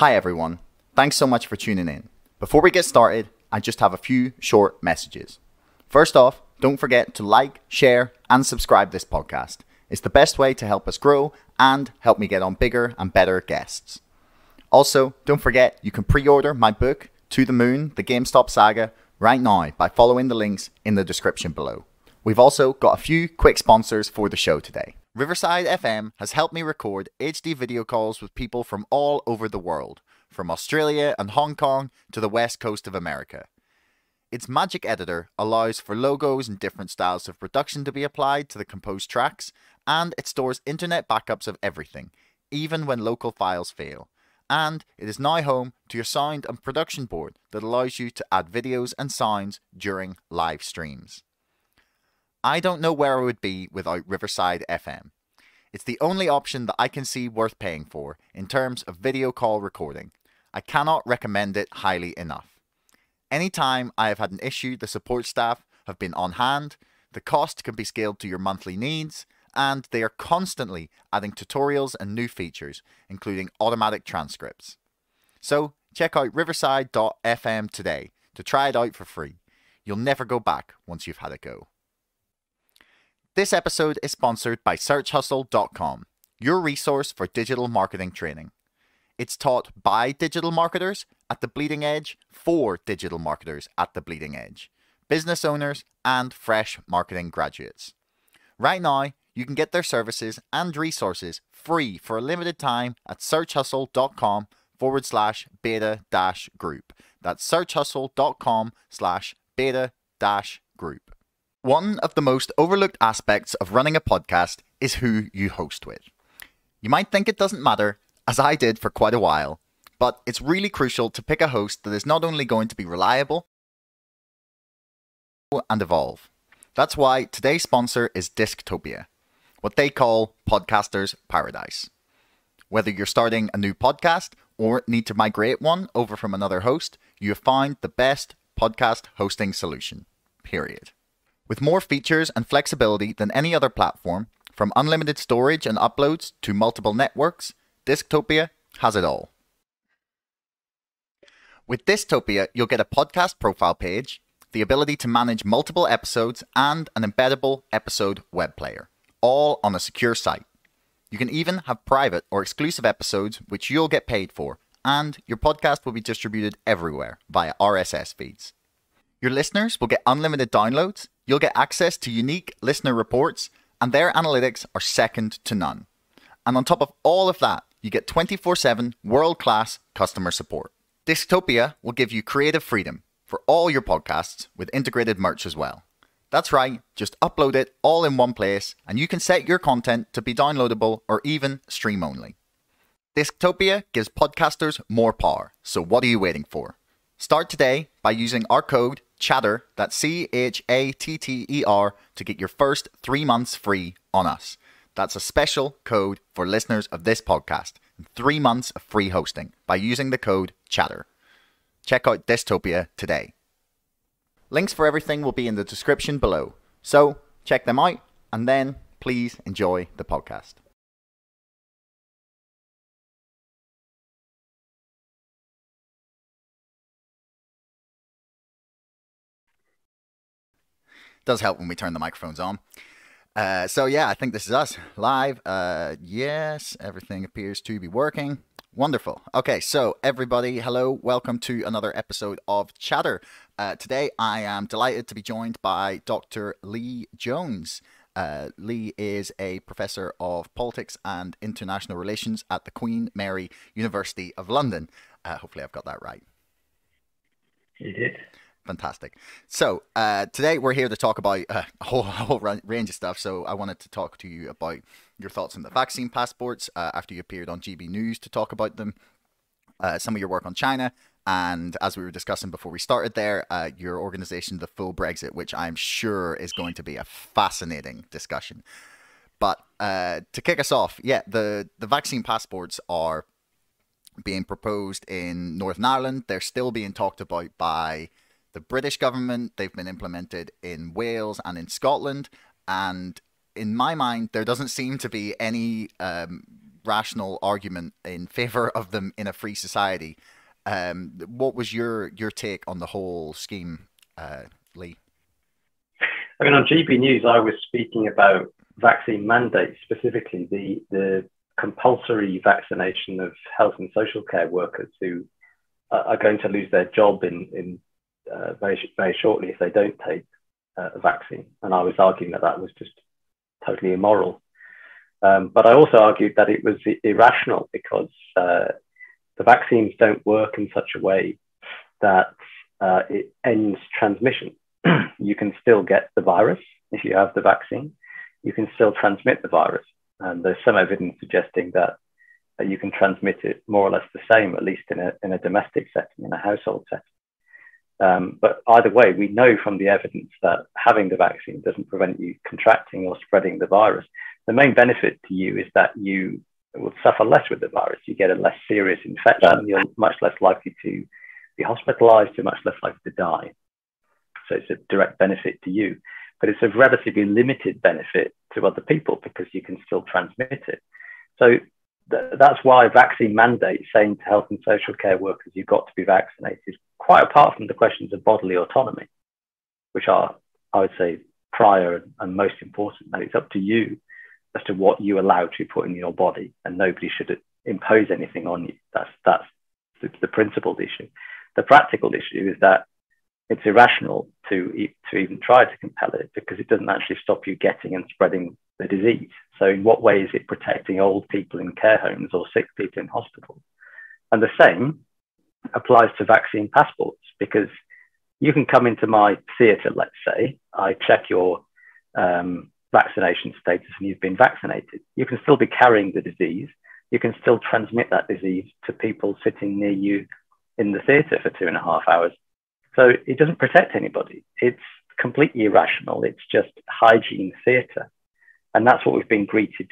Hi, everyone. Thanks so much for tuning in. Before we get started, I just have a few short messages. First off, don't forget to like, share, and subscribe this podcast. It's the best way to help us grow and help me get on bigger and better guests. Also, don't forget you can pre order my book, To the Moon The GameStop Saga, right now by following the links in the description below. We've also got a few quick sponsors for the show today. Riverside FM has helped me record HD video calls with people from all over the world, from Australia and Hong Kong to the west coast of America. Its Magic Editor allows for logos and different styles of production to be applied to the composed tracks, and it stores internet backups of everything, even when local files fail. And it is now home to your sound and production board that allows you to add videos and sounds during live streams. I don't know where I would be without Riverside FM. It's the only option that I can see worth paying for in terms of video call recording. I cannot recommend it highly enough. Anytime I have had an issue, the support staff have been on hand, the cost can be scaled to your monthly needs, and they are constantly adding tutorials and new features, including automatic transcripts. So check out riverside.fm today to try it out for free. You'll never go back once you've had a go. This episode is sponsored by SearchHustle.com, your resource for digital marketing training. It's taught by digital marketers at the bleeding edge for digital marketers at the bleeding edge, business owners, and fresh marketing graduates. Right now, you can get their services and resources free for a limited time at searchhustle.com forward slash beta dash group. That's searchhustle.com slash beta dash. One of the most overlooked aspects of running a podcast is who you host with. You might think it doesn't matter, as I did for quite a while, but it's really crucial to pick a host that is not only going to be reliable and evolve. That's why today's sponsor is Disctopia, what they call Podcasters Paradise. Whether you're starting a new podcast or need to migrate one over from another host, you have found the best podcast hosting solution. Period. With more features and flexibility than any other platform, from unlimited storage and uploads to multiple networks, Disctopia has it all. With Disctopia, you'll get a podcast profile page, the ability to manage multiple episodes, and an embeddable episode web player, all on a secure site. You can even have private or exclusive episodes which you'll get paid for, and your podcast will be distributed everywhere via RSS feeds. Your listeners will get unlimited downloads, you'll get access to unique listener reports, and their analytics are second to none. And on top of all of that, you get 24 7 world class customer support. Disctopia will give you creative freedom for all your podcasts with integrated merch as well. That's right, just upload it all in one place and you can set your content to be downloadable or even stream only. Disctopia gives podcasters more power, so what are you waiting for? Start today by using our code CHATTER, that's C H A T T E R, to get your first three months free on us. That's a special code for listeners of this podcast. Three months of free hosting by using the code CHATTER. Check out Disctopia today. Links for everything will be in the description below. So check them out and then please enjoy the podcast. Does help when we turn the microphones on. Uh, so yeah, I think this is us live. Uh, yes, everything appears to be working. Wonderful. Okay, so everybody, hello, welcome to another episode of Chatter. Uh, today, I am delighted to be joined by Dr. Lee Jones. Uh, Lee is a professor of politics and international relations at the Queen Mary University of London. Uh, hopefully, I've got that right. You did. Fantastic. So uh, today we're here to talk about uh, a whole, whole range of stuff. So I wanted to talk to you about your thoughts on the vaccine passports uh, after you appeared on GB News to talk about them, uh, some of your work on China, and as we were discussing before we started there, uh, your organization, the Full Brexit, which I'm sure is going to be a fascinating discussion. But uh, to kick us off, yeah, the, the vaccine passports are being proposed in Northern Ireland. They're still being talked about by the British government. They've been implemented in Wales and in Scotland. And in my mind, there doesn't seem to be any um, rational argument in favor of them in a free society. Um, what was your your take on the whole scheme, uh, Lee? I mean, on GB News, I was speaking about vaccine mandates, specifically the the compulsory vaccination of health and social care workers who are going to lose their job in in uh, very very shortly if they don't take uh, a vaccine. And I was arguing that that was just totally immoral. Um, but I also argued that it was irrational because uh, the vaccines don't work in such a way that uh, it ends transmission. you can still get the virus if you have the vaccine. You can still transmit the virus. And there's some evidence suggesting that, that you can transmit it more or less the same, at least in a, in a domestic setting, in a household setting. Um, but either way, we know from the evidence that having the vaccine doesn't prevent you contracting or spreading the virus. The main benefit to you is that you will suffer less with the virus. You get a less serious infection. You're much less likely to be hospitalized. You're much less likely to die. So it's a direct benefit to you. But it's a relatively limited benefit to other people because you can still transmit it. So th- that's why vaccine mandate saying to health and social care workers, you've got to be vaccinated, quite apart from the questions of bodily autonomy, which are, I would say, prior and most important. that it's up to you as to what you allow to be put in your body, and nobody should impose anything on you. That's that's the, the principled issue. The practical issue is that it's irrational to to even try to compel it because it doesn't actually stop you getting and spreading the disease. So, in what way is it protecting old people in care homes or sick people in hospitals? And the same applies to vaccine passports because you can come into my theatre, let's say, I check your um, vaccination status and you've been vaccinated. You can still be carrying the disease. You can still transmit that disease to people sitting near you in the theatre for two and a half hours. So it doesn't protect anybody. It's completely irrational. It's just hygiene theatre. And that's what we've been greeted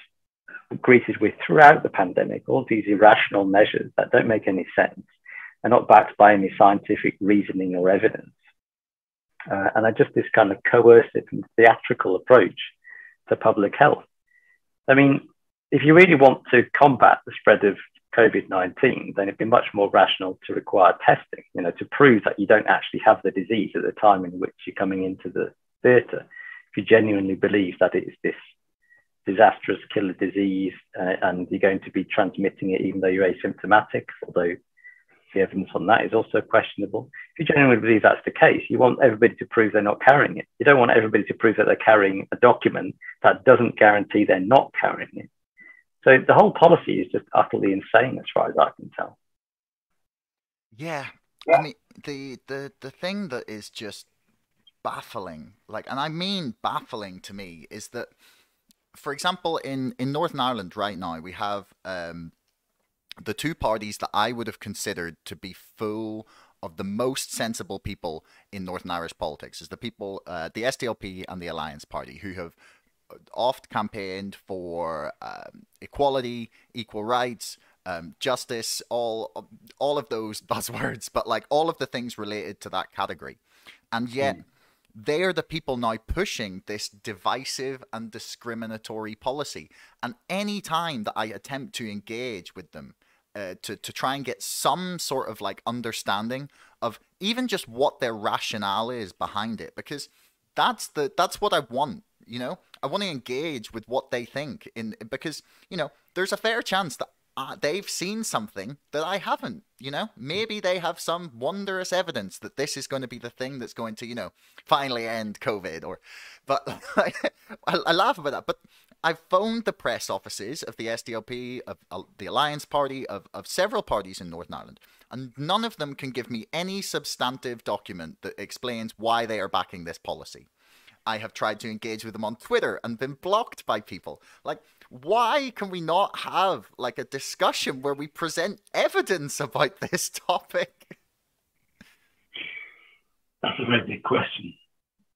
greeted with throughout the pandemic, all these irrational measures that don't make any sense are not backed by any scientific reasoning or evidence. Uh, and are just this kind of coercive and theatrical approach to public health. I mean, if you really want to combat the spread of COVID 19, then it'd be much more rational to require testing, you know, to prove that you don't actually have the disease at the time in which you're coming into the theatre. If you genuinely believe that it is this disastrous killer disease uh, and you're going to be transmitting it even though you're asymptomatic, although evidence on that is also questionable. If you genuinely believe that's the case, you want everybody to prove they're not carrying it. You don't want everybody to prove that they're carrying a document that doesn't guarantee they're not carrying it. So the whole policy is just utterly insane as far as I can tell. Yeah. yeah. I mean the the the thing that is just baffling, like and I mean baffling to me, is that for example in, in Northern Ireland right now we have um the two parties that I would have considered to be full of the most sensible people in Northern Irish politics is the people, uh, the SDLP and the Alliance Party, who have oft campaigned for um, equality, equal rights, um, justice, all all of those buzzwords, but like all of the things related to that category, and yet. Mm. They are the people now pushing this divisive and discriminatory policy. And any time that I attempt to engage with them, uh, to to try and get some sort of like understanding of even just what their rationale is behind it because that's the that's what I want you know I want to engage with what they think in because you know there's a fair chance that uh, they've seen something that I haven't. You know, maybe they have some wondrous evidence that this is going to be the thing that's going to, you know, finally end COVID. Or, but I, I laugh about that. But I've phoned the press offices of the SDLP, of uh, the Alliance Party, of, of several parties in Northern Ireland, and none of them can give me any substantive document that explains why they are backing this policy. I have tried to engage with them on Twitter and been blocked by people. Like, why can we not have like a discussion where we present evidence about this topic? That's a very big question.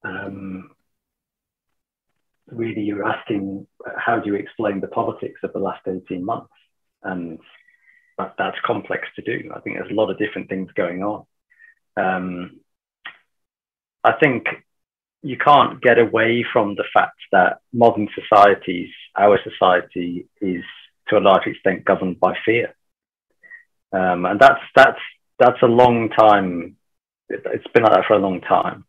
Um, really, you're asking how do you explain the politics of the last 18 months? And that, that's complex to do. I think there's a lot of different things going on. Um, I think you can't get away from the fact that modern societies, our society, is to a large extent governed by fear. Um, and that's, that's, that's a long time. It's been like that for a long time.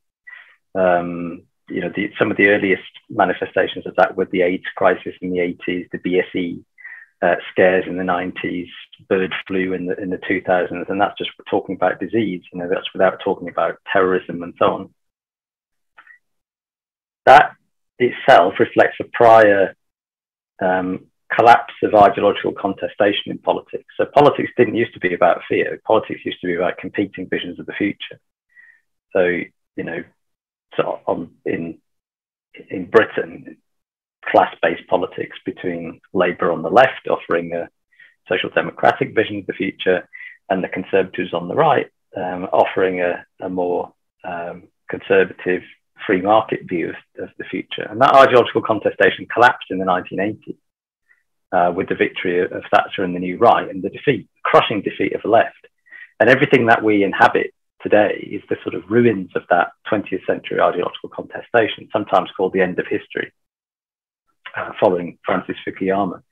Um, you know, the, some of the earliest manifestations of that were the AIDS crisis in the 80s, the BSE uh, scares in the 90s, bird flu in the in the 2000s, and that's just talking about disease. You know, that's without talking about terrorism and so on. That itself reflects a prior um, collapse of ideological contestation in politics. So politics didn't used to be about fear. Politics used to be about competing visions of the future. So you know, so in in Britain, class-based politics between Labour on the left, offering a social democratic vision of the future, and the Conservatives on the right, um, offering a, a more um, conservative free market view of, of, the future. And that ideological contestation collapsed in the 1980s uh, with the victory of Thatcher and the New Right and the defeat, crushing defeat of the left. And everything that we inhabit today is the sort of ruins of that 20th century ideological contestation, sometimes called the end of history, uh, following Francis Fukuyama.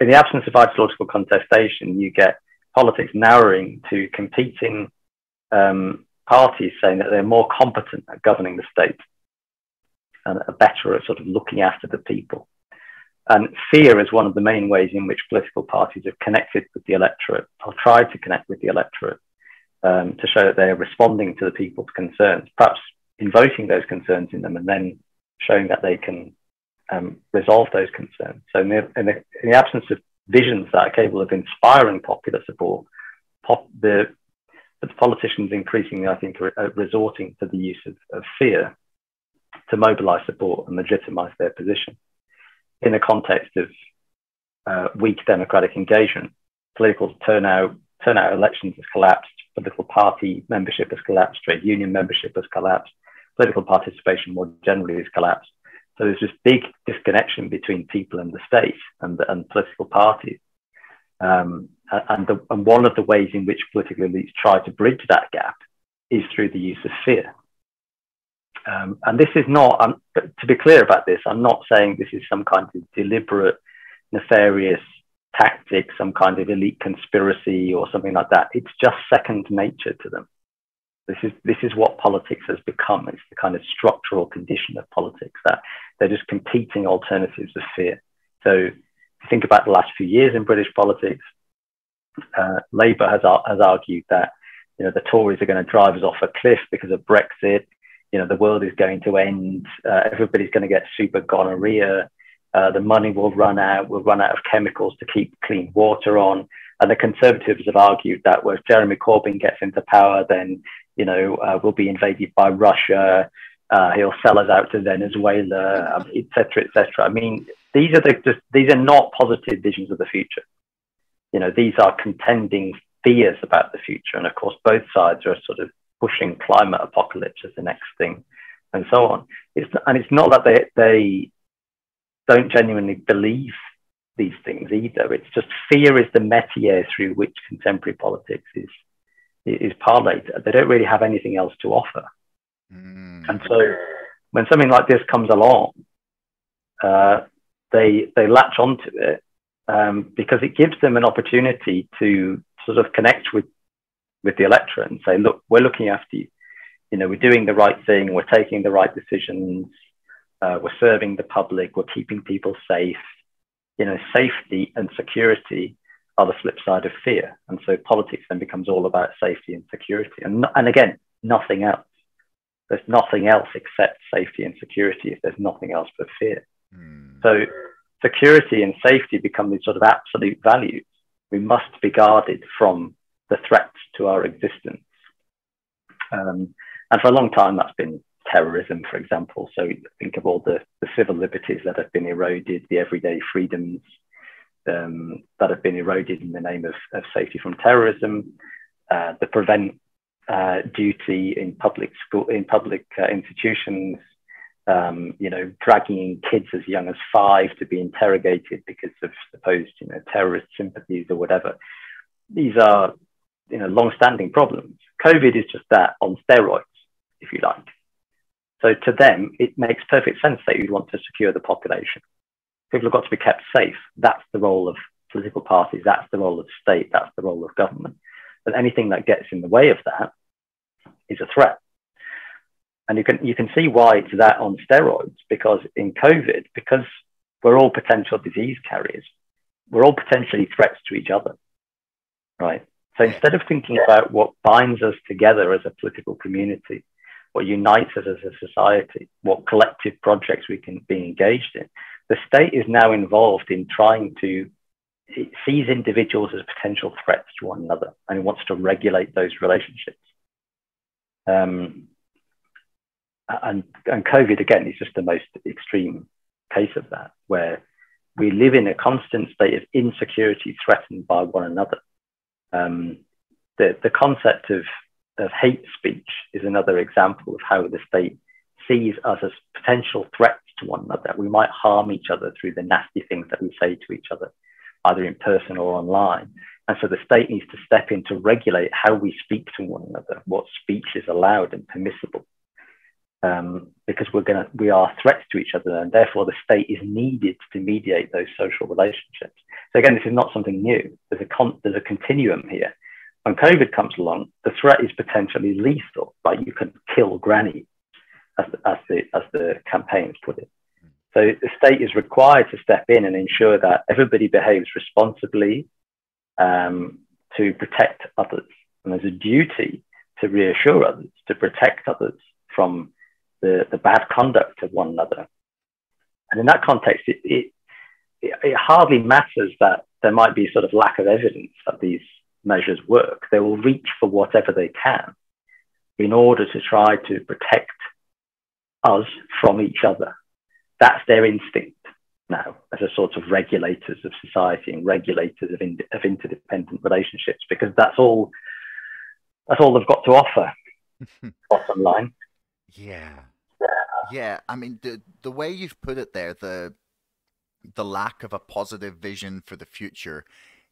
In the absence of ideological contestation, you get politics narrowing to competing um, parties saying that they're more competent at governing the state and are better at sort of looking after the people. And fear is one of the main ways in which political parties have connected with the electorate or tried to connect with the electorate um, to show that they're responding to the people's concerns, perhaps invoking those concerns in them and then showing that they can um, resolve those concerns. So, in the, in, the, in the, absence of visions that are capable of inspiring popular support, pop, the, the politicians increasingly, I think, are resorting to the use of, of fear to mobilize support and legitimize their position. In the context of uh, weak democratic engagement, political turnout, turnout elections has collapsed, political party membership has collapsed, trade union membership has collapsed, political participation more generally has collapsed. So there's this big disconnection between people and the state and, and political parties. Um, and, the, and one of the ways in which political elites try to bridge that gap is through the use of fear. Um, and this is not, um, to be clear about this, I'm not saying this is some kind of deliberate, nefarious tactic, some kind of elite conspiracy or something like that. It's just second nature to them. This is, this is what politics has become. It's the kind of structural condition of politics that they're just competing alternatives of fear. So think about the last few years in British politics, uh, Labour has, has argued that you know the Tories are going to drive us off a cliff because of Brexit. You know the world is going to end. Uh, everybody's going to get super gonorrhea. Uh, the money will run out. We'll run out of chemicals to keep clean water on. And the Conservatives have argued that well, if Jeremy Corbyn gets into power, then you know uh, we'll be invaded by Russia. Uh, he'll sell us out to Venezuela, etc., um, etc. I mean, these are the just, these are not positive visions of the future. You know, these are contending fears about the future, and of course, both sides are sort of pushing climate apocalypse as the next thing, and so on. It's, and it's not that they they don't genuinely believe these things either. It's just fear is the métier through which contemporary politics is is parlayed. They don't really have anything else to offer. Mm. And so when something like this comes along, uh, they they latch onto it um, because it gives them an opportunity to sort of connect with with the electorate and say, look, we're looking after you. You know, we're doing the right thing. We're taking the right decisions. Uh, we're serving the public. We're keeping people safe. You know, safety and security are the flip side of fear. And so politics then becomes all about safety and security. And, and again, nothing else. There's nothing else except safety and security if there's nothing else but fear. Mm. So security and safety become these sort of absolute values. We must be guarded from the threats to our existence. Um, and for a long time, that's been terrorism, for example. So think of all the, the civil liberties that have been eroded, the everyday freedoms um, that have been eroded in the name of, of safety from terrorism, uh, the prevent uh, duty in public school in public uh, institutions. Um, you know, dragging kids as young as five to be interrogated because of supposed, you know, terrorist sympathies or whatever. These are, you know, long-standing problems. COVID is just that on steroids, if you like. So to them, it makes perfect sense that you'd want to secure the population. People have got to be kept safe. That's the role of political parties. That's the role of state. That's the role of government. But anything that gets in the way of that is a threat. And you can you can see why it's that on steroids because in COVID, because we're all potential disease carriers, we're all potentially threats to each other. Right. So instead of thinking about what binds us together as a political community, what unites us as a society, what collective projects we can be engaged in, the state is now involved in trying to it sees individuals as potential threats to one another and wants to regulate those relationships. Um, and, and COVID, again, is just the most extreme case of that, where we live in a constant state of insecurity threatened by one another. Um, the, the concept of, of hate speech is another example of how the state sees us as potential threats to one another. We might harm each other through the nasty things that we say to each other, either in person or online. And so the state needs to step in to regulate how we speak to one another, what speech is allowed and permissible. Um, because we're gonna we are threats to each other, and therefore the state is needed to mediate those social relationships. So again, this is not something new. There's a con- there's a continuum here. When COVID comes along, the threat is potentially lethal. like you can kill granny, as, as the as the campaigns put it. So the state is required to step in and ensure that everybody behaves responsibly um, to protect others. And there's a duty to reassure others, to protect others from the, the bad conduct of one another. And in that context, it, it, it, hardly matters that there might be sort of lack of evidence that these measures work. They will reach for whatever they can in order to try to protect us from each other. That's their instinct now as a sort of regulators of society and regulators of, in, of interdependent relationships because that's all that's all they've got to offer bottom line. Yeah. Yeah i mean the the way you've put it there the the lack of a positive vision for the future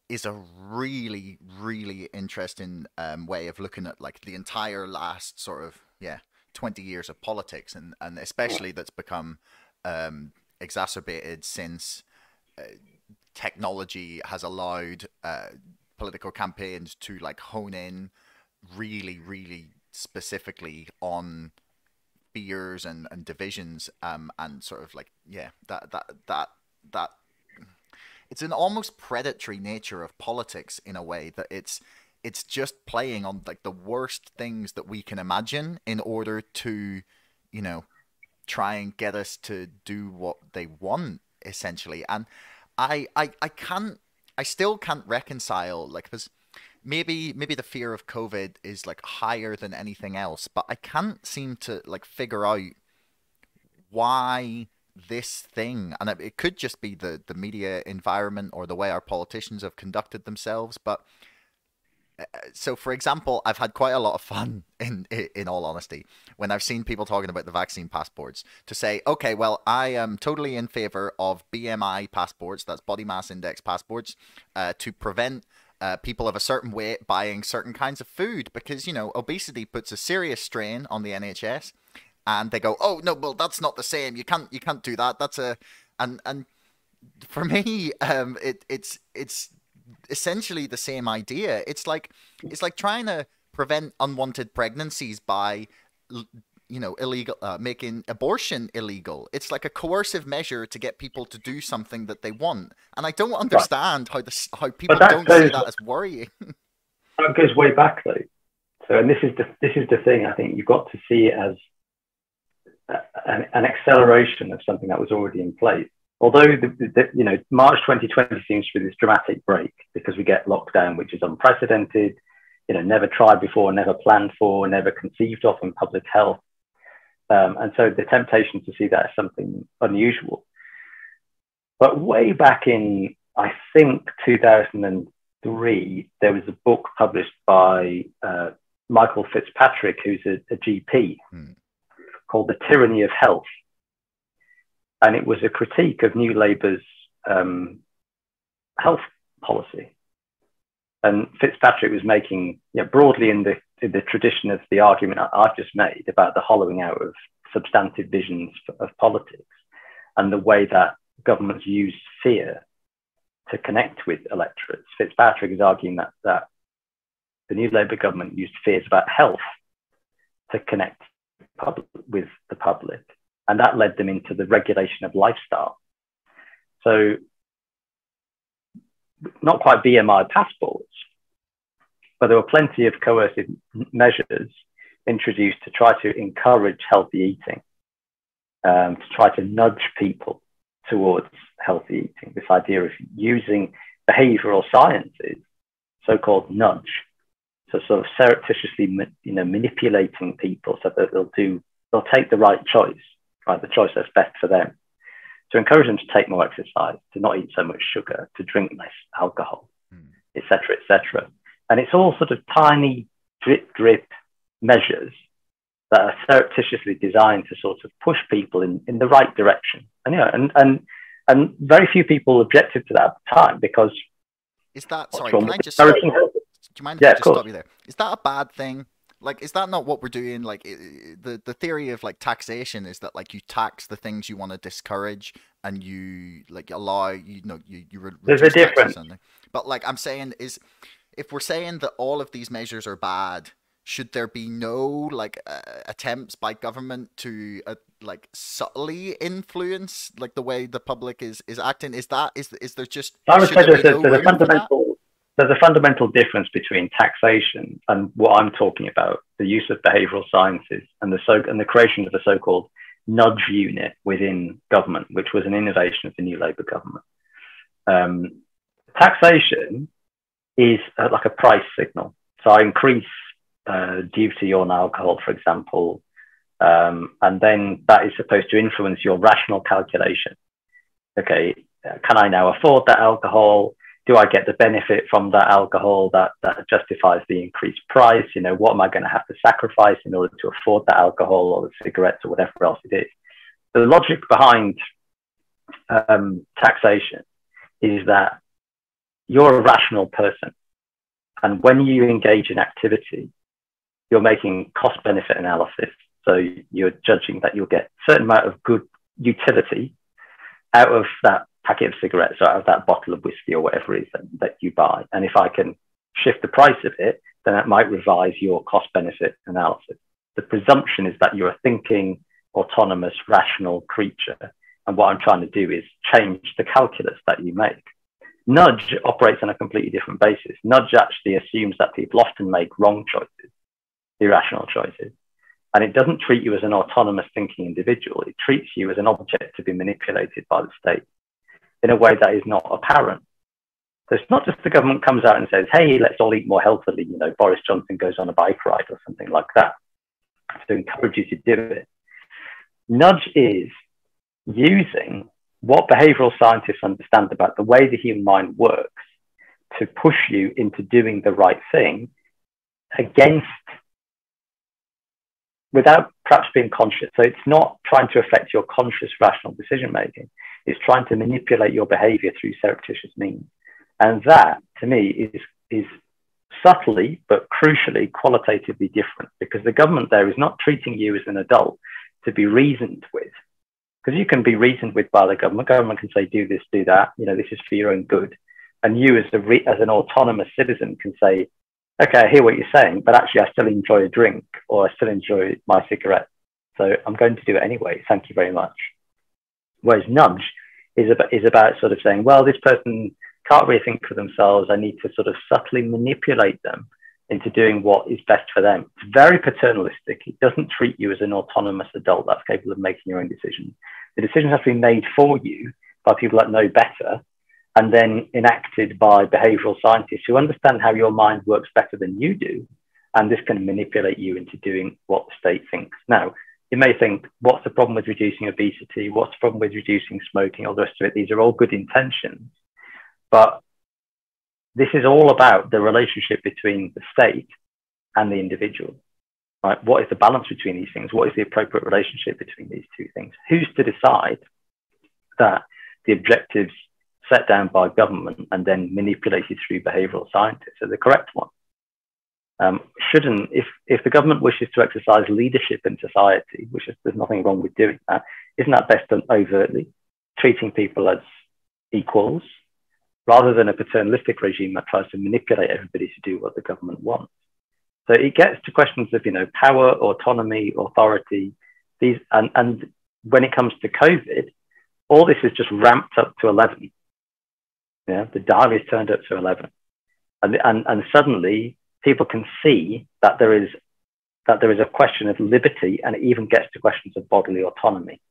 is a really really interesting um, way of looking at like the entire last sort of yeah 20 years of politics and and especially that's become um, exacerbated since uh, technology has allowed uh, political campaigns to like hone in really, really specifically on fears and, and divisions um, and sort of like yeah that that that that it's an almost predatory nature of politics in a way that it's it's just playing on like the worst things that we can imagine in order to you know try and get us to do what they want essentially. And i i, I can't i still can't reconcile like because maybe maybe the fear of covid is like higher than anything else but i can't seem to like figure out why this thing and it, could just be the the media environment or the way our politicians have conducted themselves but so for example i've had quite a lot of fun in in all honesty when i've seen people talking about the vaccine passports to say okay well i am totally in favor of bmi passports that's body mass index passports uh, to prevent uh, people of a certain weight buying certain kinds of food because you know obesity puts a serious strain on the nhs and they go oh no well that's not the same. You can't you can't do that. That's a and and for me um it it's it's essentially the same idea. It's like it's like trying to prevent unwanted pregnancies by you know illegal uh, making abortion illegal. It's like a coercive measure to get people to do something that they want. And i don't understand how this how people don't goes, see that as worrying. That goes way back though. So and this is the this is the thing i think. You've got to see it as an, an acceleration of something that was already in place although the, the, you know March 2020 seems to be this dramatic break because we get lockdown, which is unprecedented, you know, never tried before, never planned for, never conceived of in public health, um, and so the temptation to see that as something unusual. But way back in, I think 2003, there was a book published by uh, Michael Fitzpatrick, who's a, a GP, hmm. Called The Tyranny of Health and it was a critique of New Labour's um, health policy. And Fitzpatrick was making, you know, broadly in the, in the tradition of the argument I've just made about the hollowing out of substantive visions of politics and the way that governments use fear to connect with electorates. Fitzpatrick is arguing that, that the new Labour government used fears about health to connect public, with the public. And that led them into the regulation of lifestyle. So, not quite BMI passports, but there were plenty of coercive measures introduced to try to encourage healthy eating, um, to try to nudge people towards healthy eating. This idea of using behavioral sciences, so-called nudge, so sort of surreptitiously, you know, manipulating people so that they'll do, they'll take the right choice, right, the choice that's best for them, to encourage them to take more exercise, to not eat so much sugar, to drink less alcohol, etc., mm. etc. Et and it's all sort of tiny drip drip measures that are surreptitiously designed to sort of push people in, in the right direction. And you know, and and and very few people objected to that at the time because is that sorry? Can I just? Do you mind if yeah, I just stop you there? Is that a bad thing? Like, is that not what we're doing? Like, the the theory of like taxation is that like you tax the things you want to discourage, and you like allow you know you you. There's a difference. But like I'm saying is if we're saying that all of these measures are bad, should there be no like uh, attempts by government to uh, like subtly influence like the way the public is is acting? Is that is is there just? I would say there's, no there's a fundamental there's a fundamental difference between taxation and what I'm talking about, the use of behavioural sciences and the so and the creation of the so-called nudge unit within government, which was an innovation of the new Labour government. Um, taxation is uh, like a price signal. So I increase uh, duty on alcohol, for example, um, and then that is supposed to influence your rational calculation. Okay, uh, can I now afford that alcohol? Do I get the benefit from that alcohol that, that justifies the increased price? You know, what am I going to have to sacrifice in order to afford that alcohol or the cigarettes or whatever else it is? The logic behind um, taxation is that you're a rational person. And when you engage in activity, you're making cost benefit analysis. So you're judging that you'll get a certain amount of good utility out of that packet of cigarettes or out of that bottle of whiskey or whatever it is that, that you buy. And if I can shift the price of it, then that might revise your cost benefit analysis. The presumption is that you're a thinking, autonomous, rational creature. And what I'm trying to do is change the calculus that you make. Nudge operates on a completely different basis. Nudge actually assumes that people often make wrong choices, irrational choices. And it doesn't treat you as an autonomous thinking individual. It treats you as an object to be manipulated by the state in a way that is not apparent. So it's not just the government comes out and says, hey, let's all eat more healthily. You know, Boris Johnson goes on a bike ride or something like that to encourage you to do it. Nudge is using what behavioral scientists understand about the way the human mind works to push you into doing the right thing against without perhaps being conscious. So it's not trying to affect your conscious rational decision making. It's trying to manipulate your behavior through surreptitious means. And that to me is is subtly but crucially qualitatively different because the government there is not treating you as an adult to be reasoned with because you can be reasoned with by the government. Government can say, do this, do that. You know, this is for your own good. And you, as, a re- as an autonomous citizen, can say, okay, I hear what you're saying, but actually, I still enjoy a drink or I still enjoy my cigarette. So I'm going to do it anyway. Thank you very much. Whereas nudge is about, is about sort of saying, well, this person can't really think for themselves. I need to sort of subtly manipulate them into doing what is best for them. It's very paternalistic. It doesn't treat you as an autonomous adult that's capable of making your own decisions. The decisions have to be made for you by people that know better and then enacted by behavioral scientists who understand how your mind works better than you do. And this can manipulate you into doing what the state thinks. Now, you may think, what's the problem with reducing obesity? What's the problem with reducing smoking? All the rest of it. These are all good intentions. But this is all about the relationship between the state and the individual. Right? What is the balance between these things? What is the appropriate relationship between these two things? Who's to decide that the objectives set down by government and then manipulated through behavioral scientists are the correct one? Um, shouldn't, if, if the government wishes to exercise leadership in society, which is, there's nothing wrong with doing that, isn't that best done overtly? treating people as equals rather than a paternalistic regime that tries to manipulate everybody to do what the government wants. So it gets to questions of, you know, power, autonomy, authority, these, and, and when it comes to COVID, all this is just ramped up to 11. Yeah, the dial is turned up to 11. And, and, and suddenly people can see that there is that there is a question of liberty and it even gets to questions of bodily autonomy.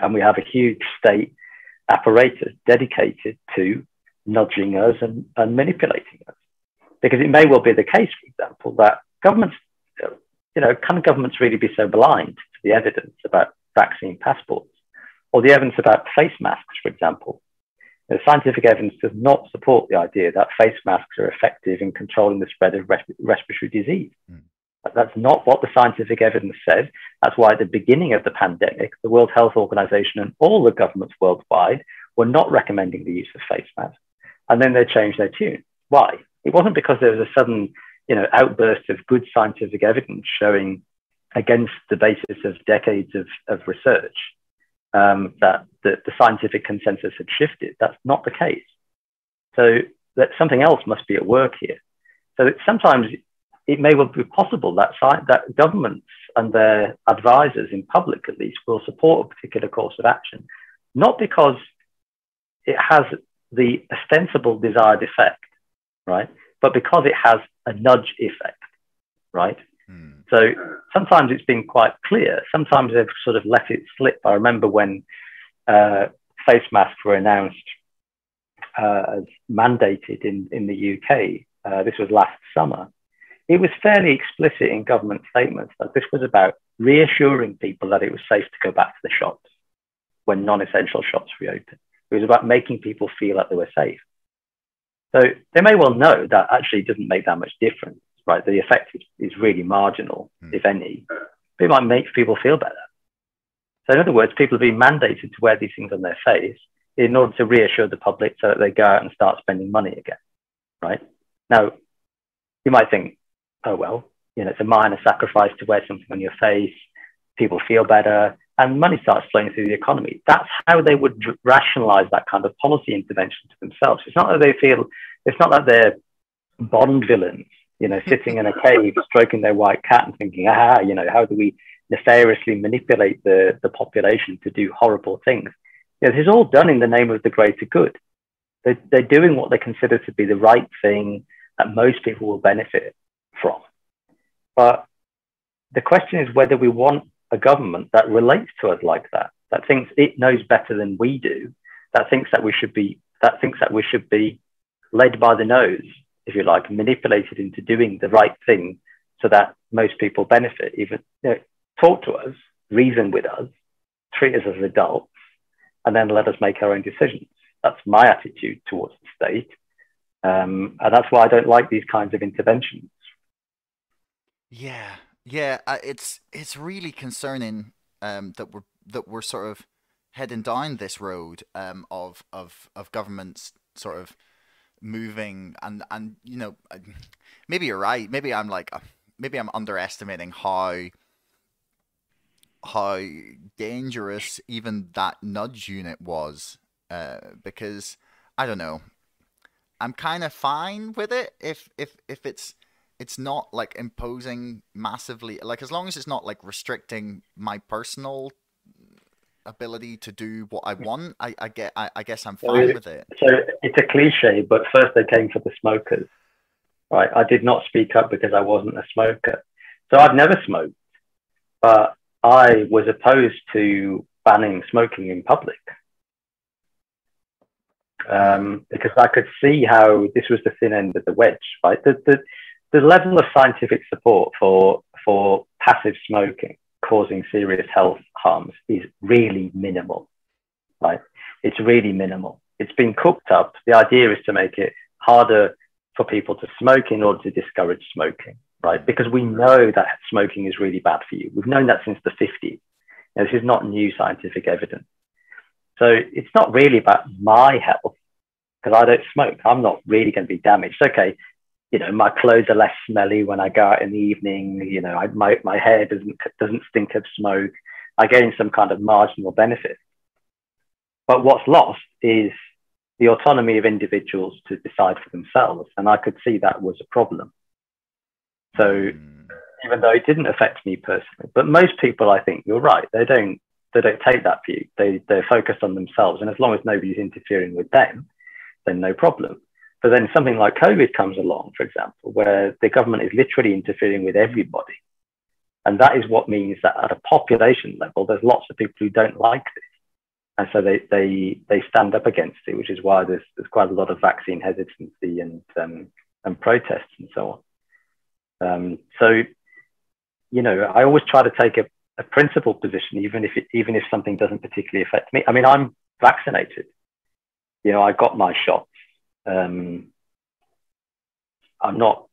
And we have a huge state apparatus dedicated to nudging us and, and manipulating us. Because it may well be the case, for example, that governments, you know, can governments really be so blind to the evidence about vaccine passports or the evidence about face masks, for example? The scientific evidence does not support the idea that face masks are effective in controlling the spread of resp- respiratory disease. Mm. That's not what the scientific evidence says. That's why at the beginning of the pandemic, the World Health Organization and all the governments worldwide were not recommending the use of face masks. And then they changed their tune. Why? It wasn't because there was a sudden you know, outburst of good scientific evidence showing against the basis of decades of, of research um, that the, the scientific consensus had shifted. That's not the case. So that something else must be at work here. So sometimes it may well be possible that, that governments and their advisors in public, at least, will support a particular course of action, not because it has the ostensible desired effect, right? But because it has a nudge effect, right? Hmm. So sometimes it's been quite clear. Sometimes they've sort of let it slip. I remember when uh, face masks were announced uh, as mandated in, in the UK. Uh, this was last summer. It was fairly explicit in government statements that this was about reassuring people that it was safe to go back to the shops when non essential shops reopened. It was about making people feel that they were safe. So they may well know that actually doesn't make that much difference right? The effect is, really marginal, mm. if any. But it might make people feel better. So, in other words, people are being mandated to wear these things on their face in order to reassure the public so that they go out and start spending money again, right? Now, you might think, oh, well, you know, it's a minor sacrifice to wear something on your face. People feel better and money starts flowing through the economy. That's how they would rationalize that kind of policy intervention to themselves. It's not that they feel, it's not that they're Bond villains you know, sitting in a cave, stroking their white cat and thinking, ah, you know, how do we nefariously manipulate the, the population to do horrible things? You know, this is all done in the name of the greater good. They're, they're doing what they consider to be the right thing that most people will benefit from. But the question is whether we want a government that relates to us like that, that thinks it knows better than we do, that thinks that we should be, that thinks that we should be led by the nose if you like, manipulated into doing the right thing so that most people benefit. Even you know, talk to us, reason with us, treat us as adults, and then let us make our own decisions. That's my attitude towards the state. Um, and that's why I don't like these kinds of interventions. Yeah, yeah, uh, it's it's really concerning um, that we're that we're sort of heading down this road um, of of of governments sort of moving and and you know maybe you're right. Maybe i'm like uh, maybe i'm underestimating how how dangerous even that nudge unit was uh, because i don't know. I'm kind of fine with it if if if it's it's not like imposing massively like as long as it's not like restricting my personal ability to do what I want, I, I get I, I guess I'm fine so, with it. So it's a cliche, but first they came for the smokers. Right. I did not speak up because I wasn't a smoker. So I've never smoked, but I was opposed to banning smoking in public. Um, because I could see how this was the thin end of the wedge, right? The, the, the level of scientific support for, for passive smoking causing serious health harms is really minimal, right? It's really minimal. It's been cooked up. The idea is to make it harder for people to smoke in order to discourage smoking, right? Because we know that smoking is really bad for you. We've known that since the 50s. Now, this is not new scientific evidence. So it's not really about my health because I don't smoke. I'm not really going to be damaged. Okay, you know, my clothes are less smelly when I go out in the evening. You know, I, my, my hair doesn't, doesn't stink of smoke. I gain some kind of marginal benefit. But what's lost is the autonomy of individuals to decide for themselves. And I could see that was a problem. So mm. even though it didn't affect me personally, but most people, I think you're right. They don't, they don't take that view. They, they're focused on themselves. And as long as nobody's interfering with them, then no problem. But then something like COVID comes along, for example, where the government is literally interfering with everybody. And that is what means that at a population level, there's lots of people who don't like this and so they they they stand up against it, which is why there's there's quite a lot of vaccine hesitancy and um, and protests and so on. Um, so, you know, I always try to take a, a principled position, even if it, even if something doesn't particularly affect me. I mean, I'm vaccinated. You know, I got my shots. Um, I'm not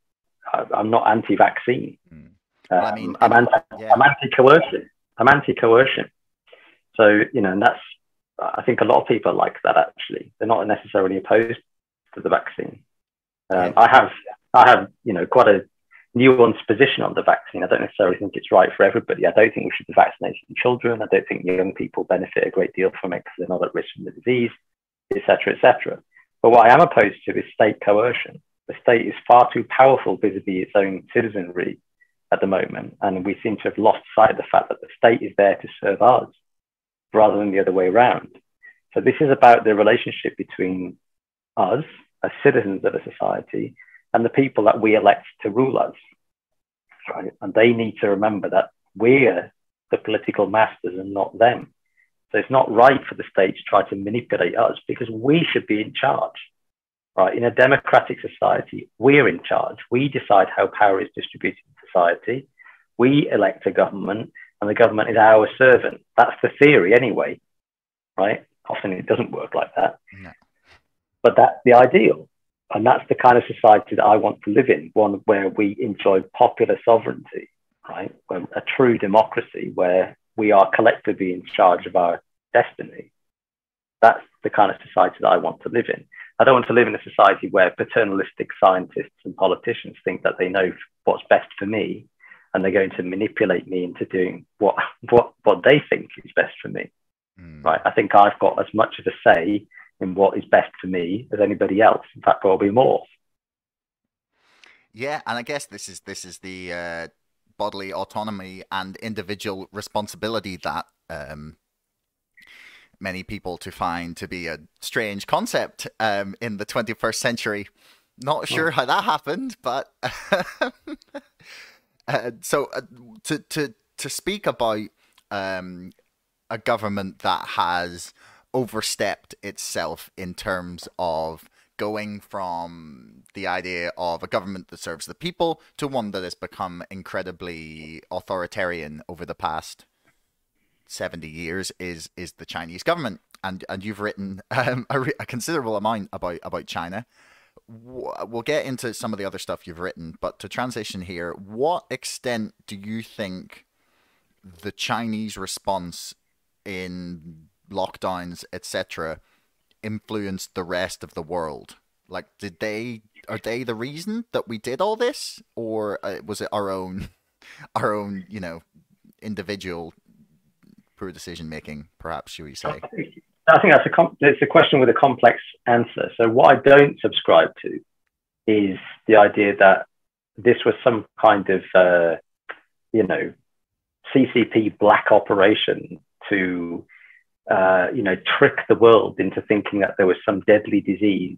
I'm not anti-vaccine. Mm. Well, I mean, I'm, anti, yeah. I'm anti-coercion. I'm anti-coercion. So you know, and that's I think a lot of people like that actually. They're not necessarily opposed to the vaccine. Um, I have, I have, you know, quite a nuanced position on the vaccine. I don't necessarily think it's right for everybody. I don't think we should be vaccinating children. I don't think young people benefit a great deal from it because they're not at risk from the disease, etc., etc. But what I am opposed to is state coercion. The state is far too powerful vis-a-vis its own citizenry at the moment, and we seem to have lost sight of the fact that the state is there to serve us rather than the other way around. So this is about the relationship between us as citizens of a society and the people that we elect to rule us. Right? And they need to remember that we're the political masters and not them. So it's not right for the state to try to manipulate us because we should be in charge. Right? In a democratic society, we're in charge. We decide how power is distributed in society. We elect a government and the government is our servant. That's the theory anyway, right? Often it doesn't work like that. No. But that's the ideal. And that's the kind of society that I want to live in, one where we enjoy popular sovereignty, right? A true democracy where we are collectively in charge of our destiny. That's the kind of society that I want to live in. I don't want to live in a society where paternalistic scientists and politicians think that they know what's best for me and they're going to manipulate me into doing what what what they think is best for me. Mm. Right. I think I've got as much of a say in what is best for me as anybody else. In fact, probably more. Yeah, and I guess this is this is the uh, bodily autonomy and individual responsibility that um, many people to find to be a strange concept um, in the 21st century. Not sure how that happened, but Uh, so uh, to to to speak about um, a government that has overstepped itself in terms of going from the idea of a government that serves the people to one that has become incredibly authoritarian over the past 70 years is is the Chinese government and and you've written um, a, a, considerable amount about about China we'll get into some of the other stuff you've written, but to transition here, what extent do you think the Chinese response in lockdowns, etc., influenced the rest of the world? Like, did they are they the reason that we did all this, or uh, was it our own, our own, you know, individual poor decision making? Perhaps should we say? I think that's a com- it's a question with a complex answer. So what I don't subscribe to is the idea that this was some kind of uh, you know CCP black operation to uh, you know trick the world into thinking that there was some deadly disease,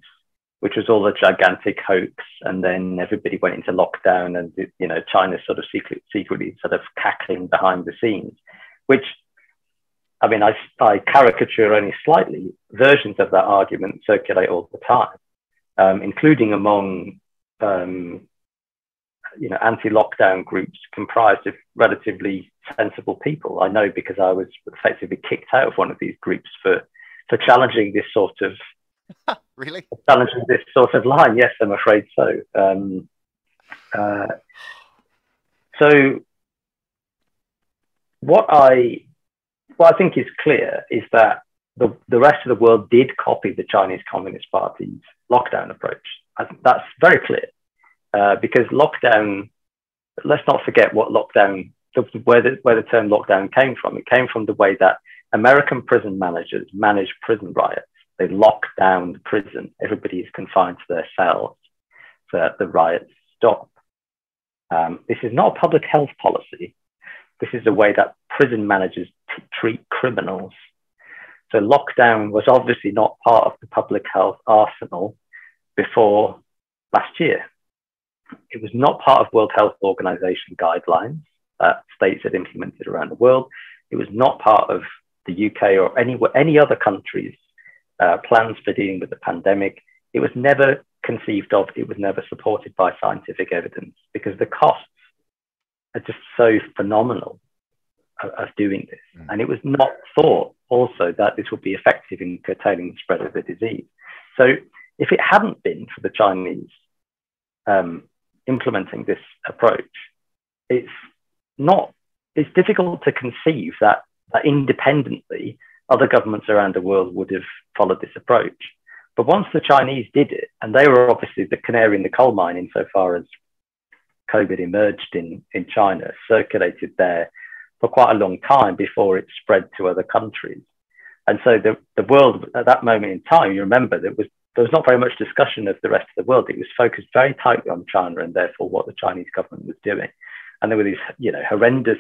which was all a gigantic hoax, and then everybody went into lockdown, and you know China sort of secret, secretly sort of cackling behind the scenes, which I mean, I, I caricature only slightly. Versions of that argument circulate all the time, um, including among um, you know anti-lockdown groups comprised of relatively sensible people. I know because I was effectively kicked out of one of these groups for for challenging this sort of really challenging this sort of line. Yes, I'm afraid so. Um, uh, so what I what I think is clear is that the, the rest of the world did copy the Chinese Communist Party's lockdown approach. I, that's very clear uh, because lockdown, let's not forget what lockdown, where the, where the term lockdown came from. It came from the way that American prison managers manage prison riots. They lock down the prison. Everybody is confined to their cells so that the riots stop. Um, this is not a public health policy. This is the way that prison managers t- treat criminals. So lockdown was obviously not part of the public health arsenal before last year. It was not part of World Health Organization guidelines that states had implemented around the world. It was not part of the UK or any, any other countries' uh, plans for dealing with the pandemic. It was never conceived of, it was never supported by scientific evidence because the costs are just so phenomenal of, of doing this. Mm. And it was not thought also that this would be effective in curtailing the spread of the disease. So if it hadn't been for the Chinese um, implementing this approach, it's not, it's difficult to conceive that, that independently other governments around the world would have followed this approach. But once the Chinese did it, and they were obviously the canary in the coal mine insofar as COVID emerged in, in China, circulated there for quite a long time before it spread to other countries. And so the, the world at that moment in time, you remember, there was, there was not very much discussion of the rest of the world. It was focused very tightly on China and therefore what the Chinese government was doing. And there were these, you know, horrendous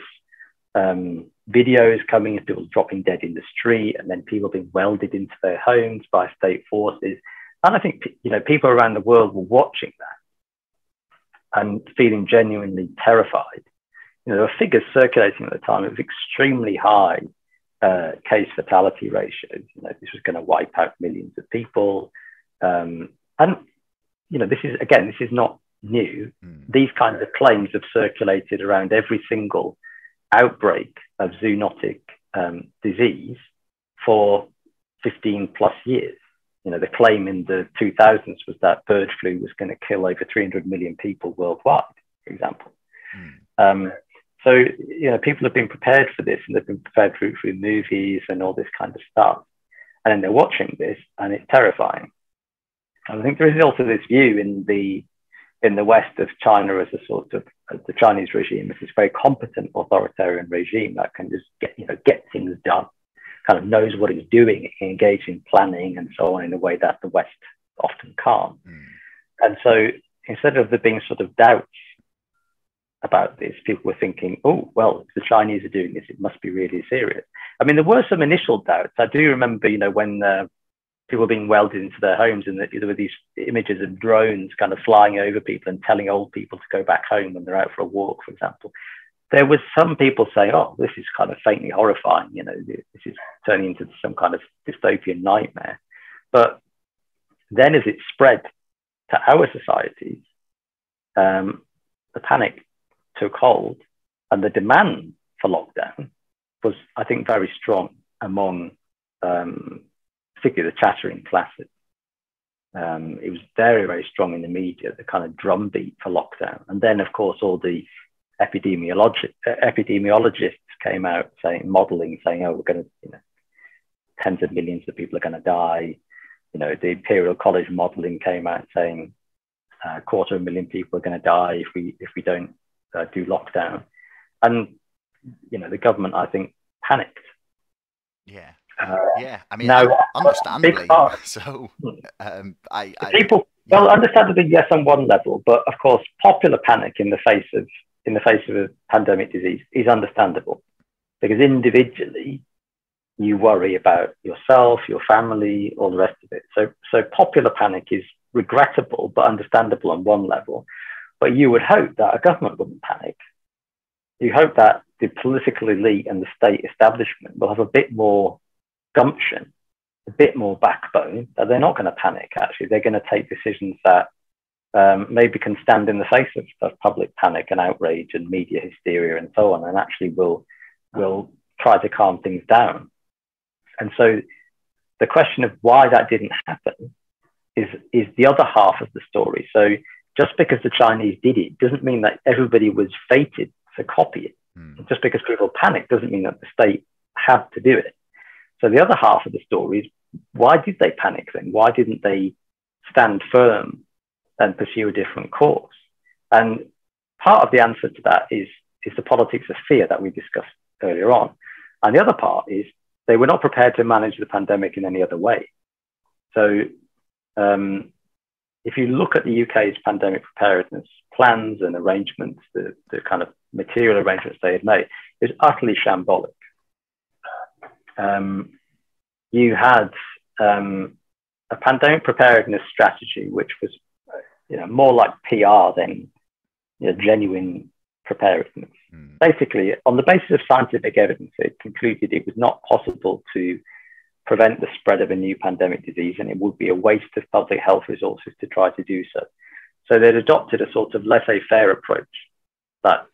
um, videos coming of people dropping dead in the street and then people being welded into their homes by state forces. And I think, you know, people around the world were watching that and feeling genuinely terrified. You know, there were figures circulating at the time. It was extremely high uh, case fatality ratios. You know, this was going to wipe out millions of people. Um, and, you know, this is, again, this is not new. Mm. These kinds of claims have circulated around every single outbreak of zoonotic um, disease for 15 plus years. You know, the claim in the 2000s was that bird flu was going to kill over 300 million people worldwide, for example. Mm. Um, so, you know, people have been prepared for this and they've been prepared through, through movies and all this kind of stuff. And then they're watching this and it's terrifying. And I think there is also this view in the in the West of China as a sort of the Chinese regime as this very competent authoritarian regime that can just get you know get things done, kind of knows what it's doing, engage in planning and so on in a way that the West often can't. Mm. And so instead of there being sort of doubts about this, people were thinking, oh, well, if the Chinese are doing this, it must be really serious. I mean, there were some initial doubts. I do remember, you know, when uh, people being welded into their homes and there were these images of drones kind of flying over people and telling old people to go back home when they're out for a walk, for example. There was some people saying, oh, this is kind of faintly horrifying, you know, this is turning into some kind of dystopian nightmare. But then as it spread to our societies, um, the panic took hold and the demand for lockdown was, I think, very strong among um, particularly the chattering classes. Um, it was very, very strong in the media, the kind of drumbeat for lockdown. And then, of course, all the epidemiologi- epidemiologists came out saying, modeling, saying, oh, we're going to, you know, tens of millions of people are going to die. You know, the Imperial College modeling came out saying uh, a quarter of a million people are going to die if we if we don't uh, do lockdown. And you know, the government, I think, panicked. Yeah. Uh, yeah, I mean, now, understandably. So, um, I, I, people, well, understandably, yes, on one level, but of course, popular panic in the face of in the face of a pandemic disease is understandable because individually you worry about yourself, your family, all the rest of it. So, so popular panic is regrettable but understandable on one level. But you would hope that a government wouldn't panic. You hope that the political elite and the state establishment will have a bit more gumption, a bit more backbone, that they're not going to panic, actually. They're going to take decisions that um, maybe can stand in the face of, of, public panic and outrage and media hysteria and so on, and actually will, will try to calm things down. And so the question of why that didn't happen is, is the other half of the story. So just because the Chinese did it doesn't mean that everybody was fated to copy it. Mm. Just because people panicked doesn't mean that the state had to do it. So the other half of the story is why did they panic then? Why didn't they stand firm and pursue a different course? And part of the answer to that is, is the politics of fear that we discussed earlier on. And the other part is they were not prepared to manage the pandemic in any other way. So, um, if you look at the UK's pandemic preparedness plans and arrangements, the, the kind of material arrangements they had made, is utterly shambolic. Um, you had um, a pandemic preparedness strategy, which was you know, more like PR than you know, genuine preparedness. Mm. Basically, on the basis of scientific evidence, it concluded it was not possible to prevent the spread of a new pandemic disease, and it would be a waste of public health resources to try to do so. So they'd adopted a sort of laissez faire approach that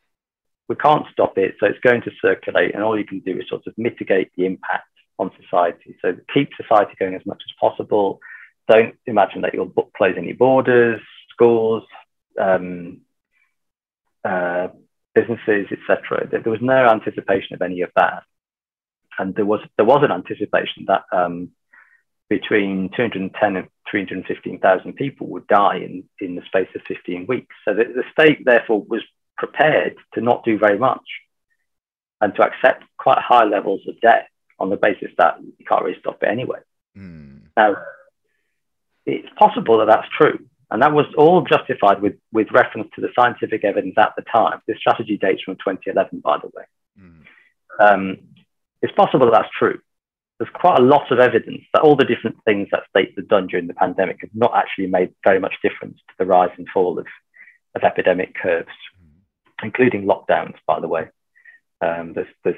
we can't stop it, so it's going to circulate, and all you can do is sort of mitigate the impact on society. So keep society going as much as possible. Don't imagine that you'll close any borders, schools, um, uh, businesses, etc. There was no anticipation of any of that, and there was there was an anticipation that um, between 210 and 315,000 people would die in, in the space of 15 weeks. So the, the state therefore was prepared to not do very much and to accept quite high levels of debt on the basis that you can't really stop it anyway. Mm. Now, it's possible that that's true. And that was all justified with, with reference to the scientific evidence at the time. This strategy dates from 2011, by the way. Mm. Um, it's possible that that's true. There's quite a lot of evidence that all the different things that states have done during the pandemic have not actually made very much difference to the rise and fall of, of epidemic curves. Including lockdowns, by the way. Um, there's, there's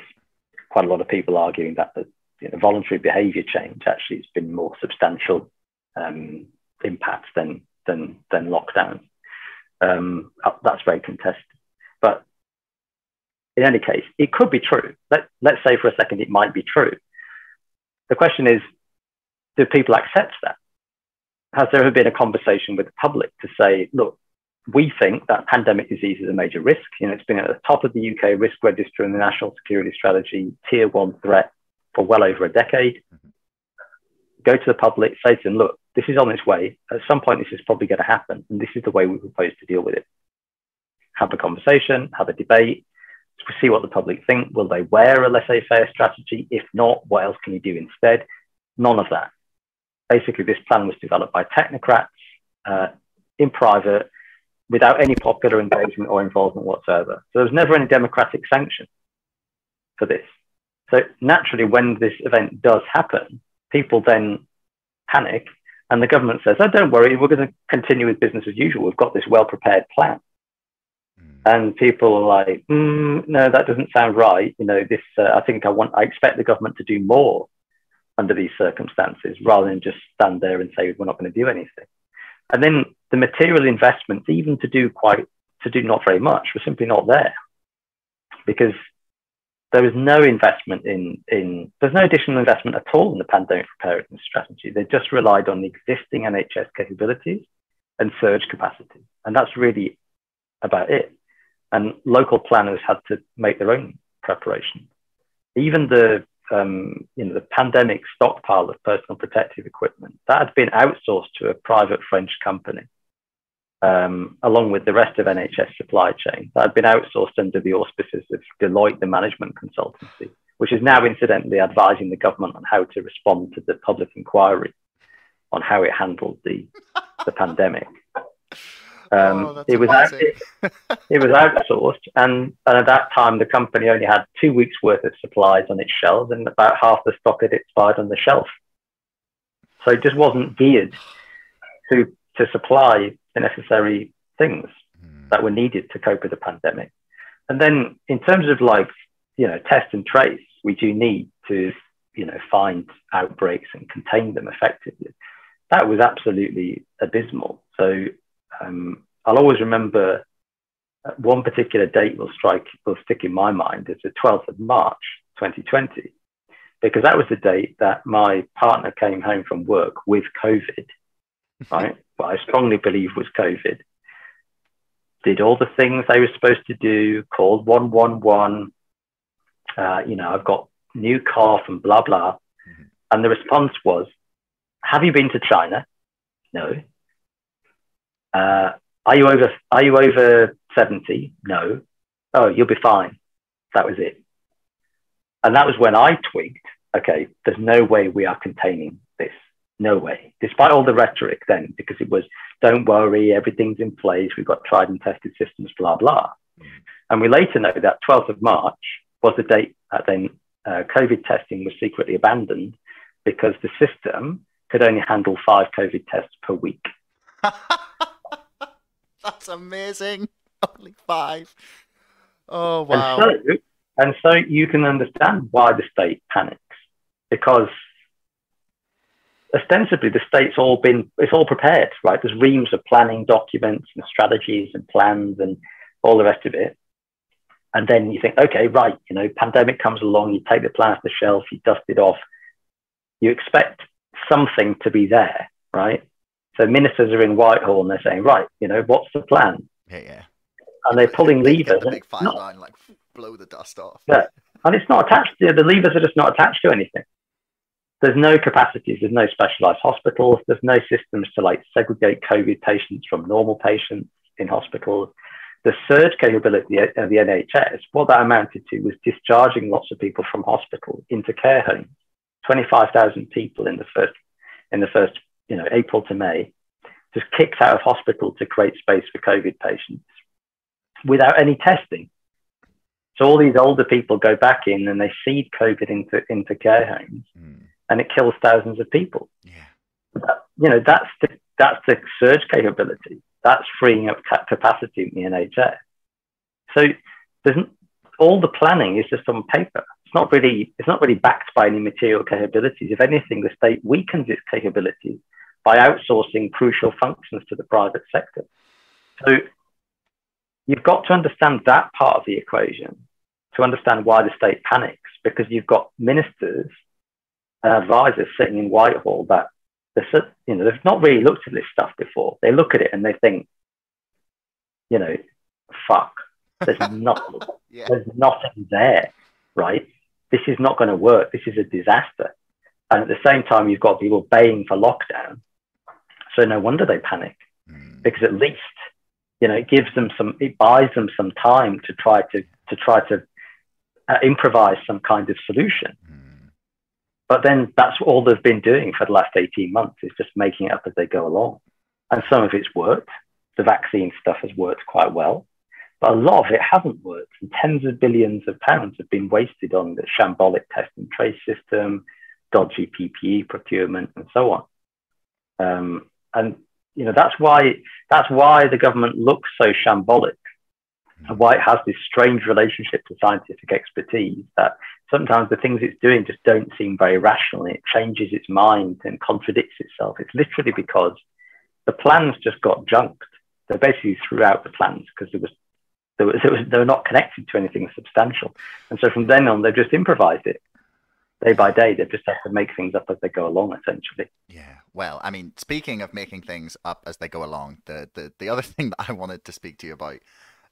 quite a lot of people arguing that the you know, voluntary behavior change actually has been more substantial um, impact than than than lockdown. Um, uh, that's very contested. But in any case, it could be true. Let, let's say for a second it might be true. The question is, do people accept that? Has there ever been a conversation with the public to say, look, we think that pandemic disease is a major risk. You know, it's been at the top of the UK risk register in the National Security Strategy, tier one threat for well over a decade. Go to the public, say to them, look, this is on its way. At some point, this is probably going to happen, and this is the way we propose to deal with it. Have a conversation, have a debate, see what the public think. Will they wear a laissez-faire strategy? If not, what else can you do instead? None of that. Basically, this plan was developed by technocrats uh, in private, without any popular engagement or involvement whatsoever. So there was never any democratic sanction for this. So naturally, when this event does happen, people then panic and the government says, oh, don't worry, we're going to continue with business as usual. We've got this well prepared plan. Mm. And people are like, mm, no, that doesn't sound right. You know, this, uh, I think I want, I expect the government to do more under these circumstances rather than just stand there and say, we're not going to do anything. And then the material investments, even to do quite, to do not very much, were simply not there because there was no investment in, in there's no additional investment at all in the pandemic preparedness strategy. They just relied on the existing NHS capabilities and surge capacity. And that's really about it. And local planners had to make their own preparation. Even the um, you know the pandemic stockpile of personal protective equipment that had been outsourced to a private French company um, along with the rest of NHS supply chain that had been outsourced under the auspices of Deloitte, the management consultancy, which is now incidentally advising the government on how to respond to the public inquiry on how it handled the, the pandemic. Um, oh, it was out, it, it, was outsourced, and, and at that time the company only had two weeks worth of supplies on its shelves, and about half the stock had expired on the shelf. So it just wasn't geared to to supply the necessary things mm. that were needed to cope with the pandemic. And then in terms of like, you know, test and trace, we do need to, you know, find outbreaks and contain them effectively. That was absolutely abysmal. So um, I'll always remember uh, one particular date will strike, will stick in my mind is the 12th of March, 2020, because that was the date that my partner came home from work with COVID, right? what I strongly believe was COVID. Did all the things they were supposed to do, called 111, uh, you know, I've got new cough and blah, blah. Mm-hmm. And the response was, Have you been to China? No. Uh, are you over are you over 70? No. Oh, you'll be fine. That was it. And that was when I twigged okay, there's no way we are containing this. No way. Despite all the rhetoric then, because it was, don't worry, everything's in place, we've got tried and tested systems, blah, blah. Mm. And we later know that 12th of March was the date that then uh, COVID testing was secretly abandoned because the system could only handle five COVID tests per week. That's amazing. Only five. Oh, wow. And so, and so you can understand why the state panics because ostensibly the state's all been it's all prepared right there's reams of planning documents and strategies and plans and all the rest of it and then you think okay right you know pandemic comes along you take the plan off the shelf you dust it off you expect something to be there right so ministers are in whitehall and they're saying right you know what's the plan? Yeah yeah. And they're pulling levers the big fire not, line like blow the dust off. Yeah. And it's not attached to the levers are just not attached to anything. There's no capacities, there's no specialized hospitals, there's no systems to like segregate COVID patients from normal patients in hospitals. The surge capability of the NHS, what that amounted to was discharging lots of people from hospital into care homes. 25,000 people in the first, in the first, you know, April to May, just kicked out of hospital to create space for COVID patients without any testing. So all these older people go back in and they seed COVID into, into care homes. Mm and it kills thousands of people. Yeah. you know, that's the, that's the surge capability. That's freeing up capacity in the NHS. So there's all the planning is just on paper. It's not really it's not really backed by any material capabilities. If anything, the state weakens its capabilities by outsourcing crucial functions to the private sector. So you've got to understand that part of the equation to understand why the state panics, because you've got ministers and advisors sitting in Whitehall that you know, they've not really looked at this stuff before. They look at it and they think, you know, fuck, there's nothing, yeah. there's nothing there, right? This is not going to work. This is a disaster. And at the same time, you've got people baying for lockdown. So no wonder they panic mm. because at least, you know, it gives them some, it buys them some time to try to, to try to uh, improvise some kind of solution. Mm. But then that's all they've been doing for the last 18 months is just making it up as they go along. And some of it's worked. The vaccine stuff has worked quite well. But a lot of it hasn't worked. And tens of billions of pounds have been wasted on the shambolic test and trace system, dodgy PPE procurement, and so on. Um, and you know that's why that's why the government looks so shambolic and why it has this strange relationship to scientific expertise that sometimes the things it's doing just don't seem very rational. It changes its mind and contradicts itself. It's literally because the plans just got junked. They basically threw out the plans because there was, there was, there was, they were not connected to anything substantial. And so from then on, they've just improvised it. Day by day, they just have to make things up as they go along, essentially. Yeah. Well, I mean, speaking of making things up as they go along, the, the, the other thing that I wanted to speak to you about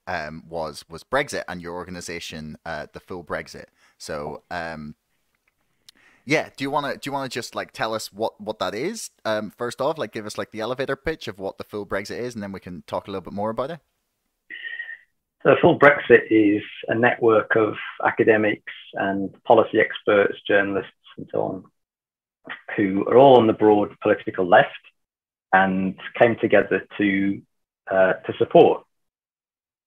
um, was was Brexit and your organization, uh, the Full Brexit. So, um, yeah, do you want to do you want to just like tell us what what that is? Um, first off, like give us like the elevator pitch of what the Full Brexit is, and then we can talk a little bit more about it. So, Full Brexit is a network of academics and policy experts, journalists, and so on, who are all on the broad political left and came together to uh, to support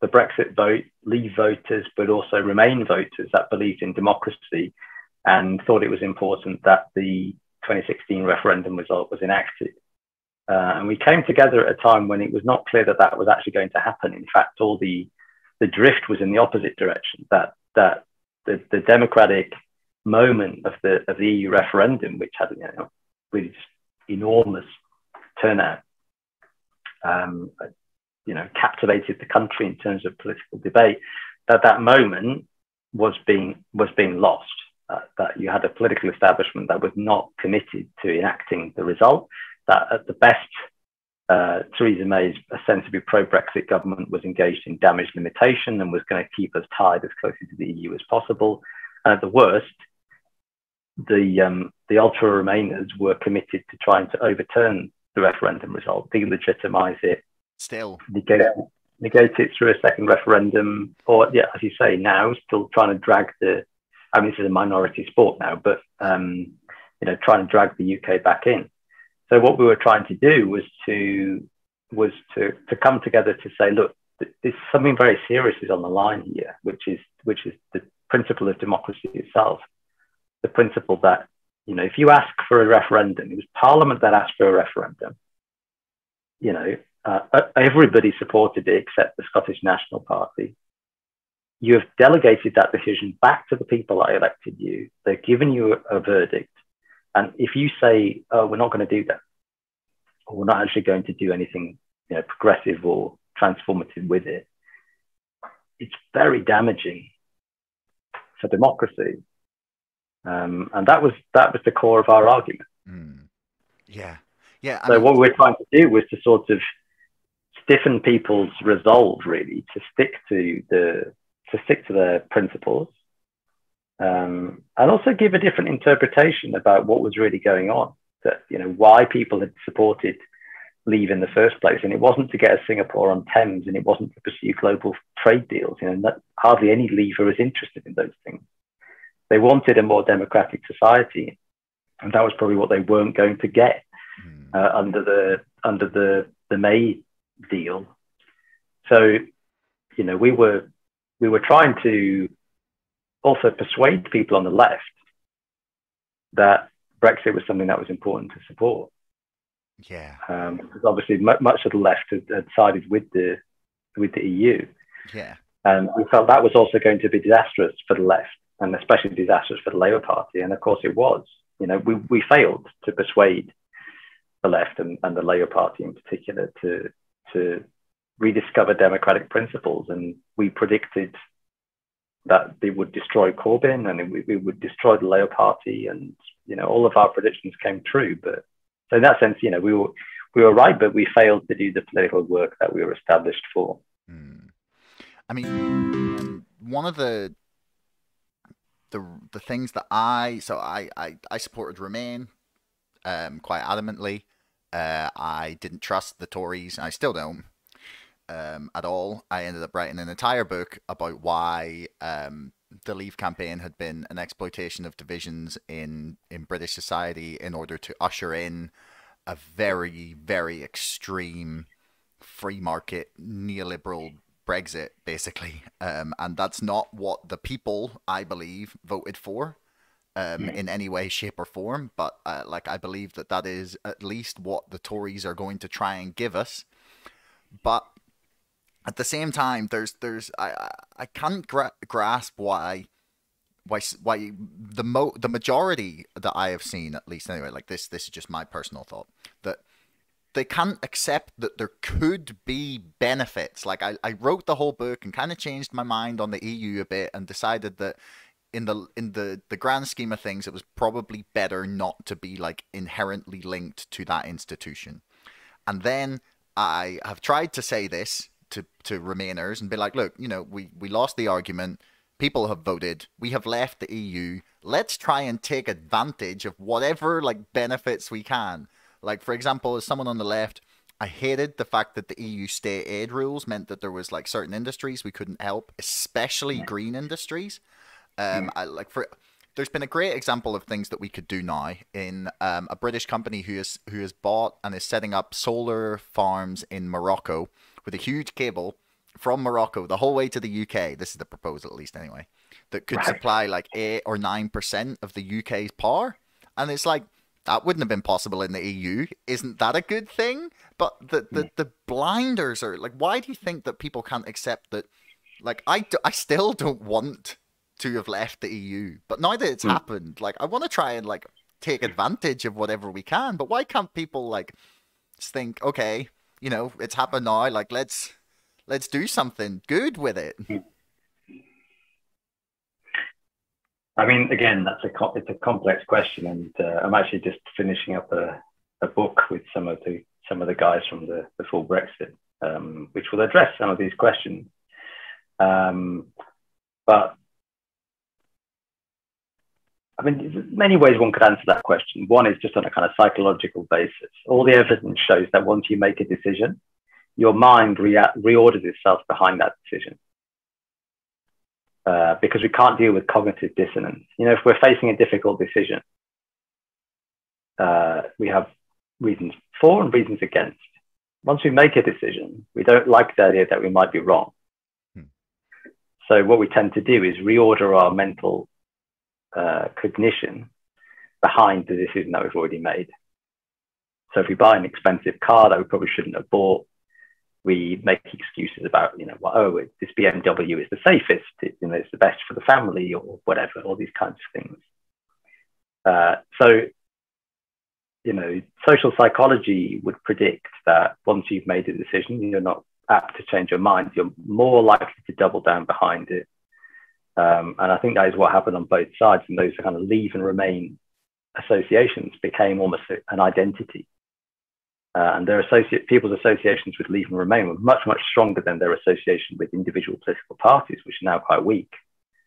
the Brexit vote, leave voters, but also Remain voters that believed in democracy and thought it was important that the 2016 referendum result was enacted. Uh, and we came together at a time when it was not clear that that was actually going to happen. In fact, all the, the drift was in the opposite direction, that, that the, the democratic moment of the, of the EU referendum, which had you know, really enormous turnout, um, you know, captivated the country in terms of political debate, that that moment was being was being lost. Uh, that you had a political establishment that was not committed to enacting the result. That at the best, uh, Theresa May's ostensibly pro-Brexit government was engaged in damage limitation and was going to keep us tied as closely to the EU as possible. And at the worst, the um, the ultra Remainers were committed to trying to overturn the referendum result, delegitimize it, still negate, negate it through a second referendum, or yeah, as you say, now still trying to drag the I mean, this is a minority sport now, but um, you know, trying to drag the UK back in. So what we were trying to do was to was to to come together to say, look, there's something very serious is on the line here, which is which is the principle of democracy itself, the principle that you know, if you ask for a referendum, it was Parliament that asked for a referendum. You know, uh, everybody supported it except the Scottish National Party. You have delegated that decision back to the people that elected you. They've given you a, a verdict. And if you say, oh, we're not going to do that, or we're not actually going to do anything you know, progressive or transformative with it, it's very damaging for democracy. Um, and that was that was the core of our argument. Mm. Yeah, yeah. I so mean, what we we're trying to do was to sort of stiffen people's resolve, really, to stick to the to stick to their principles, um, and also give a different interpretation about what was really going on. That you know why people had supported leave in the first place, and it wasn't to get a Singapore on Thames, and it wasn't to pursue global trade deals. You know, that, hardly any leaver was interested in those things. They wanted a more democratic society, and that was probably what they weren't going to get mm. uh, under the under the the May deal. So, you know, we were we were trying to also persuade people on the left that Brexit was something that was important to support. Yeah, um, because obviously m- much of the left had, had, sided with the with the EU. Yeah, and we felt that was also going to be disastrous for the left and especially disastrous for the Labour Party. And of course, it was. You know, we, we failed to persuade the left and, and the Labour Party in particular to to rediscover democratic principles, and we predicted that they would destroy Corbyn and it, would destroy the Labour Party, and you know, all of our predictions came true. But so in that sense, you know, we were we were right, but we failed to do the political work that we were established for. Mm. I mean, one of the the the things that I so I I, I supported Remain um, quite adamantly. Uh, I didn't trust the Tories, I still don't um, at all. I ended up writing an entire book about why um, the Leave campaign had been an exploitation of divisions in in British society in order to usher in a very very extreme free market neoliberal Brexit, basically. Um, and that's not what the people, I believe, voted for um, mm. in any way, shape, or form. But uh, like, I believe that that is at least what the Tories are going to try and give us. But at the same time, there's there's I I can't gra- grasp why why why the mo the majority that I have seen at least anyway like this this is just my personal thought that they can't accept that there could be benefits. Like I, I wrote the whole book and kind of changed my mind on the EU a bit and decided that in the in the the grand scheme of things, it was probably better not to be like inherently linked to that institution. And then I have tried to say this to to Remainers and be like, look, you know, we we lost the argument. People have voted. We have left the EU. Let's try and take advantage of whatever like benefits we can like, for example, as someone on the left, I hated the fact that the EU state aid rules meant that there was like certain industries we couldn't help, especially green industries. Um, I like for there's been a great example of things that we could do now in um, a British company who is who has bought and is setting up solar farms in Morocco with a huge cable from Morocco the whole way to the UK. This is the proposal, at least anyway, that could right. supply like eight or nine percent of the UK's power. And it's like that wouldn't have been possible in the EU. Isn't that a good thing? But the, the, the blinders are like, why do you think that people can't accept that? Like, I, do, I still don't want to have left the EU, but now that it's mm. happened, like, I want to try and like take advantage of whatever we can. But why can't people like think, okay, you know, it's happened now, like let's let's do something good with it. Hmm. I mean, again, that's a it's a complex question, and uh, I'm actually just finishing up a, a book with some of the some of the guys from the, the full Brexit, um, which will address some of these questions. Um, but I mean, there's many ways one could answer that question. One is just on a kind of psychological basis. All the evidence shows that once you make a decision, your mind reorders itself behind that decision. uh, because we can't deal with cognitive dissonance. You know, if we're facing a difficult decision, uh, we have reasons for and reasons against. Once we make a decision, we don't like the idea that we might be wrong. Hmm. So what we tend to do is reorder our mental uh, cognition behind the decision that we've already made. So if we buy an expensive car that we probably shouldn't have bought, we make excuses about, you know, well, oh, this BMW is the safest, it, you know, it's the best for the family or whatever, all these kinds of things. Uh, so, you know, social psychology would predict that once you've made a decision, you're not apt to change your mind. You're more likely to double down behind it. Um, and I think that is what happened on both sides. And those kind of leave and remain associations became almost an identity. Uh, and their associate, people's associations with Leave and Remain were much, much stronger than their association with individual political parties, which are now quite weak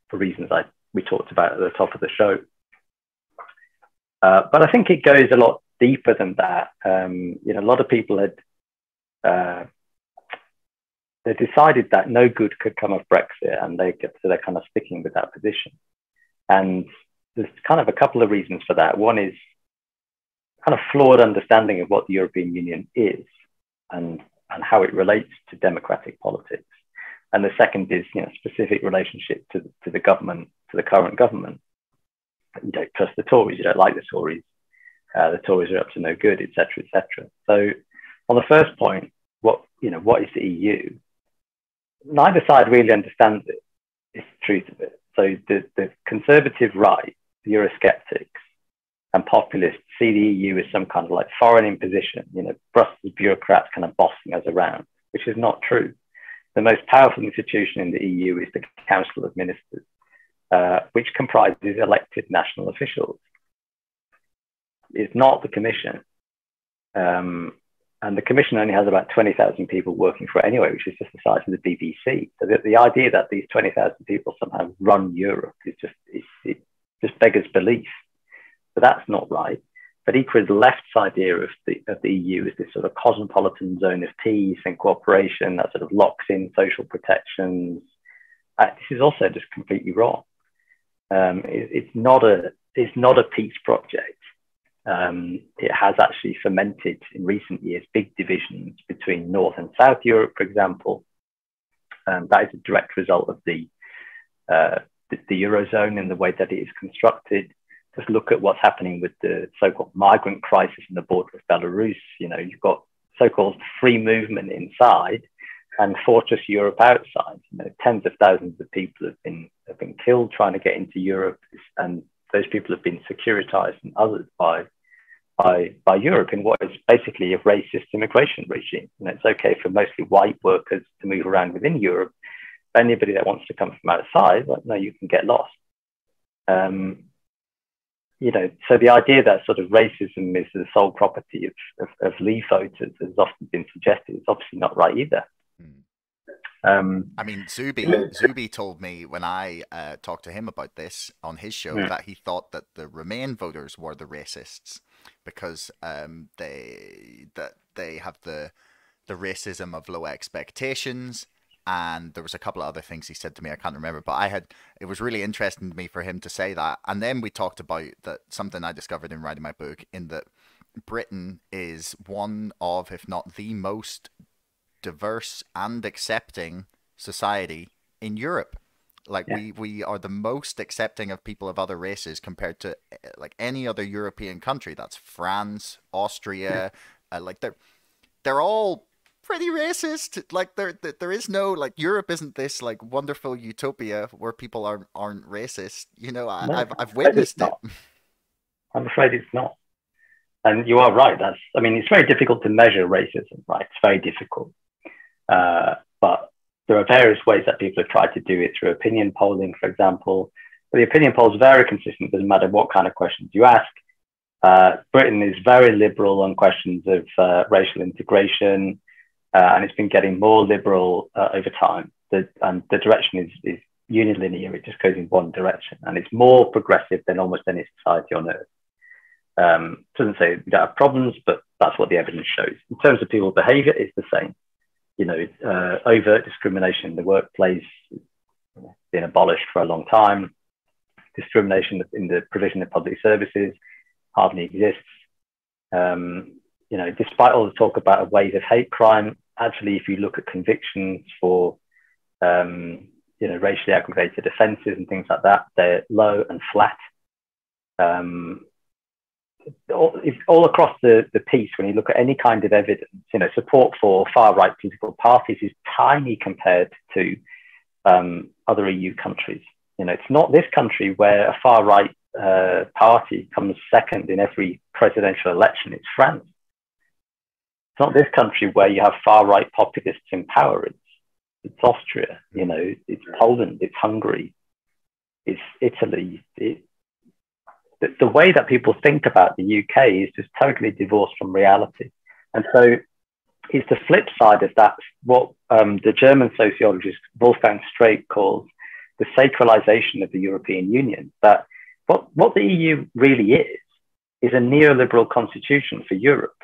for reasons I, we talked about at the top of the show. Uh, but I think it goes a lot deeper than that. Um, you know, a lot of people had uh, they decided that no good could come of Brexit, and they so they're kind of sticking with that position. And there's kind of a couple of reasons for that. One is kind of flawed understanding of what the European Union is and, and how it relates to democratic politics. And the second is, you know, specific relationship to, to the government, to the current government. You don't trust the Tories, you don't like the Tories, uh, the Tories are up to no good, etc., etc. So, on the first point, what you know, what is the EU? Neither side really understands it, it. Is the truth of it. So the, the conservative right, the Eurosceptics, and populists see the EU as some kind of like foreign imposition, you know, Brussels bureaucrats kind of bossing us around, which is not true. The most powerful institution in the EU is the Council of Ministers, uh, which comprises elected national officials. It's not the Commission. Um, and the Commission only has about 20,000 people working for it anyway, which is just the size of the BBC. So the, the idea that these 20,000 people somehow run Europe is just, it, it just beggars belief. But that's not right. But equally, the left's idea of the, of the EU is this sort of cosmopolitan zone of peace and cooperation that sort of locks in social protections. Uh, this is also just completely wrong. Um, it, it's not a it's not a peace project. Um, it has actually fermented in recent years big divisions between North and South Europe, for example. Um, that is a direct result of the, uh, the, the eurozone and the way that it is constructed just look at what's happening with the so-called migrant crisis in the border of Belarus. You know, you've got so-called free movement inside and fortress Europe outside. You know, tens of thousands of people have been have been killed trying to get into Europe, and those people have been securitized and others by by by Europe in what is basically a racist immigration regime. And it's okay for mostly white workers to move around within Europe. Anybody that wants to come from outside, well, no, you can get lost. Um, you know, so the idea that sort of racism is the sole property of, of, of Leave voters has often been suggested. It's obviously not right either. Hmm. Um, I mean, Zuby Zuby told me when I uh, talked to him about this on his show yeah. Hmm. that he thought that the Remain voters were the racists because um, they that they have the the racism of low expectations and there was a couple of other things he said to me I can't remember but I had it was really interesting to me for him to say that and then we talked about that something I discovered in writing my book in that Britain is one of if not the most diverse and accepting society in Europe like yeah. we we are the most accepting of people of other races compared to eh, like any other European country that's France Austria yeah. uh, like they're they're all pretty racist. Like there, there is no like Europe isn't this like wonderful utopia where people aren't aren't racist. You know, I, have I've witnessed it. I'm afraid it's not. And you are right. That's I mean, it's very difficult to measure racism. Right, it's very difficult. Uh, but there are various ways that people have tried to do it through opinion polling, for example. But the opinion polls are very consistent. It doesn't matter what kind of questions you ask. Uh, Britain is very liberal on questions of uh, racial integration, uh, and it's been getting more liberal uh, over time. The, and the direction is, is unilinear, it just goes in one direction, and it's more progressive than almost any society on earth. Um, doesn't say we don't have problems, but that's what the evidence shows. In terms of people's behavior, it's the same. You know, uh, overt discrimination in the workplace, has been abolished for a long time. Discrimination in the provision of public services hardly exists. Um, you know, despite all the talk about a wave of hate crime, actually, if you look at convictions for, um, you know, racially aggravated offences and things like that, they're low and flat. Um, all, all across the, the piece, when you look at any kind of evidence, you know, support for far right political parties is tiny compared to um, other EU countries. You know, it's not this country where a far right uh, party comes second in every presidential election. It's France. It's not this country where you have far right populists in power. It's, it's Austria, you know, it's Poland, it's Hungary, it's Italy. It, the, the way that people think about the UK is just totally divorced from reality. And so it's the flip side of that, what um, the German sociologist Wolfgang Streeck calls the sacralization of the European Union. That what, what the EU really is, is a neoliberal constitution for Europe.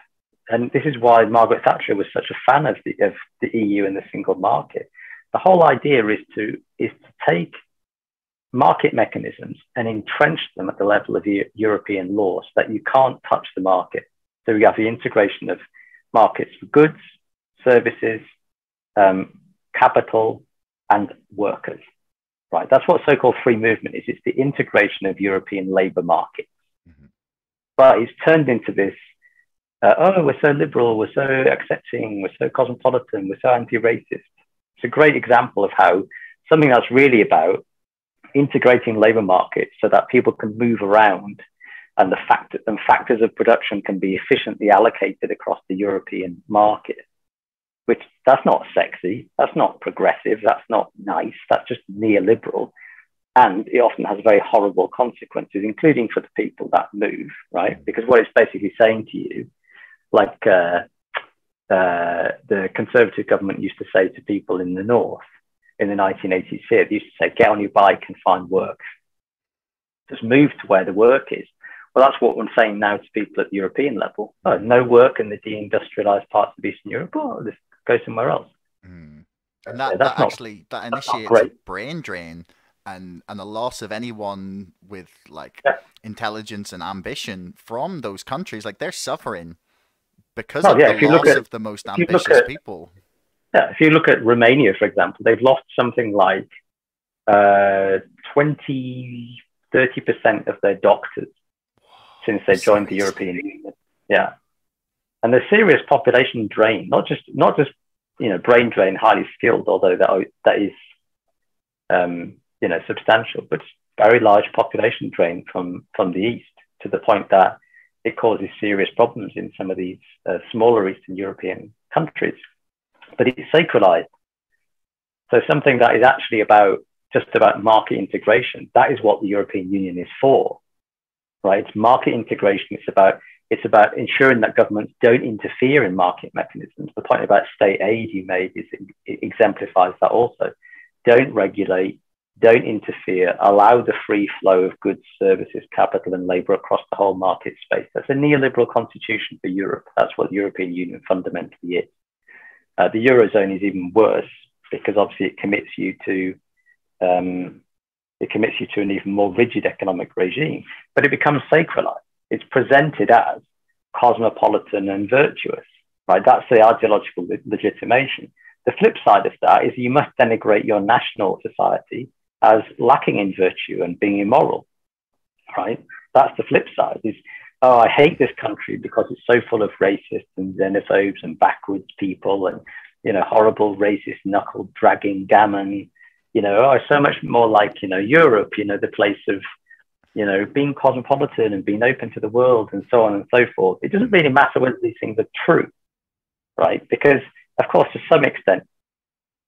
And this is why Margaret Thatcher was such a fan of the, of the EU and the single market. The whole idea is to, is to take market mechanisms and entrench them at the level of European law so that you can't touch the market. So we have the integration of markets for goods, services, um, capital, and workers. Right, that's what so-called free movement is. It's the integration of European labour markets. Mm-hmm. But it's turned into this. Uh, oh, we're so liberal, we're so accepting, we're so cosmopolitan, we're so anti-racist. It's a great example of how something that's really about integrating labor markets so that people can move around and the fact and factors of production can be efficiently allocated across the European market. Which that's not sexy, that's not progressive, that's not nice, that's just neoliberal. And it often has very horrible consequences, including for the people that move, right? Because what it's basically saying to you, like uh, uh, the conservative government used to say to people in the north, in the 1980s here. They used to say, get on your bike and find work. Just move to where the work is. Well, that's what I'm saying now to people at the European level. Oh, no work in the deindustrialized parts of Eastern Europe. Oh, let's go somewhere else. Mm. And that, that not, actually that initiates a brain drain and and a loss of anyone with like yeah. intelligence and ambition from those countries. Like they're suffering because oh, of yeah, the loss at, of the most ambitious at, people. Yeah, if you look at Romania, for example, they've lost something like uh, 20, 30% of their doctors since they joined the European Union. Yeah. And the serious population drain, not just, not just, you know, brain drain, highly skilled, although that, that is, um, you know, substantial, but very large population drain from, from the East to the point that it causes serious problems in some of these uh, smaller Eastern European countries but it's sacralized. So something that is actually about just about market integration. That is what the European Union is for, right? It's market integration. It's about it's about ensuring that governments don't interfere in market mechanisms. The point about state aid you made is it exemplifies that also. Don't regulate, don't interfere, allow the free flow of goods, services, capital, and labor across the whole market space. That's a neoliberal constitution for Europe. That's what the European Union fundamentally is. Uh, the eurozone is even worse because obviously it commits you to um, it commits you to an even more rigid economic regime, but it becomes sacralized. It's presented as cosmopolitan and virtuous, right? That's the ideological legitimation. The flip side of that is you must denigrate your national society as lacking in virtue and being immoral, right? That's the flip side. Is oh, I hate this country because it's so full of racists and xenophobes and backwards people and, you know, horrible racist knuckle dragging gammon, you know, oh, so much more like, you know, Europe, you know, the place of, you know, being cosmopolitan and being open to the world and so on and so forth. It doesn't really matter whether these things are true, right? Because, of course, to some extent,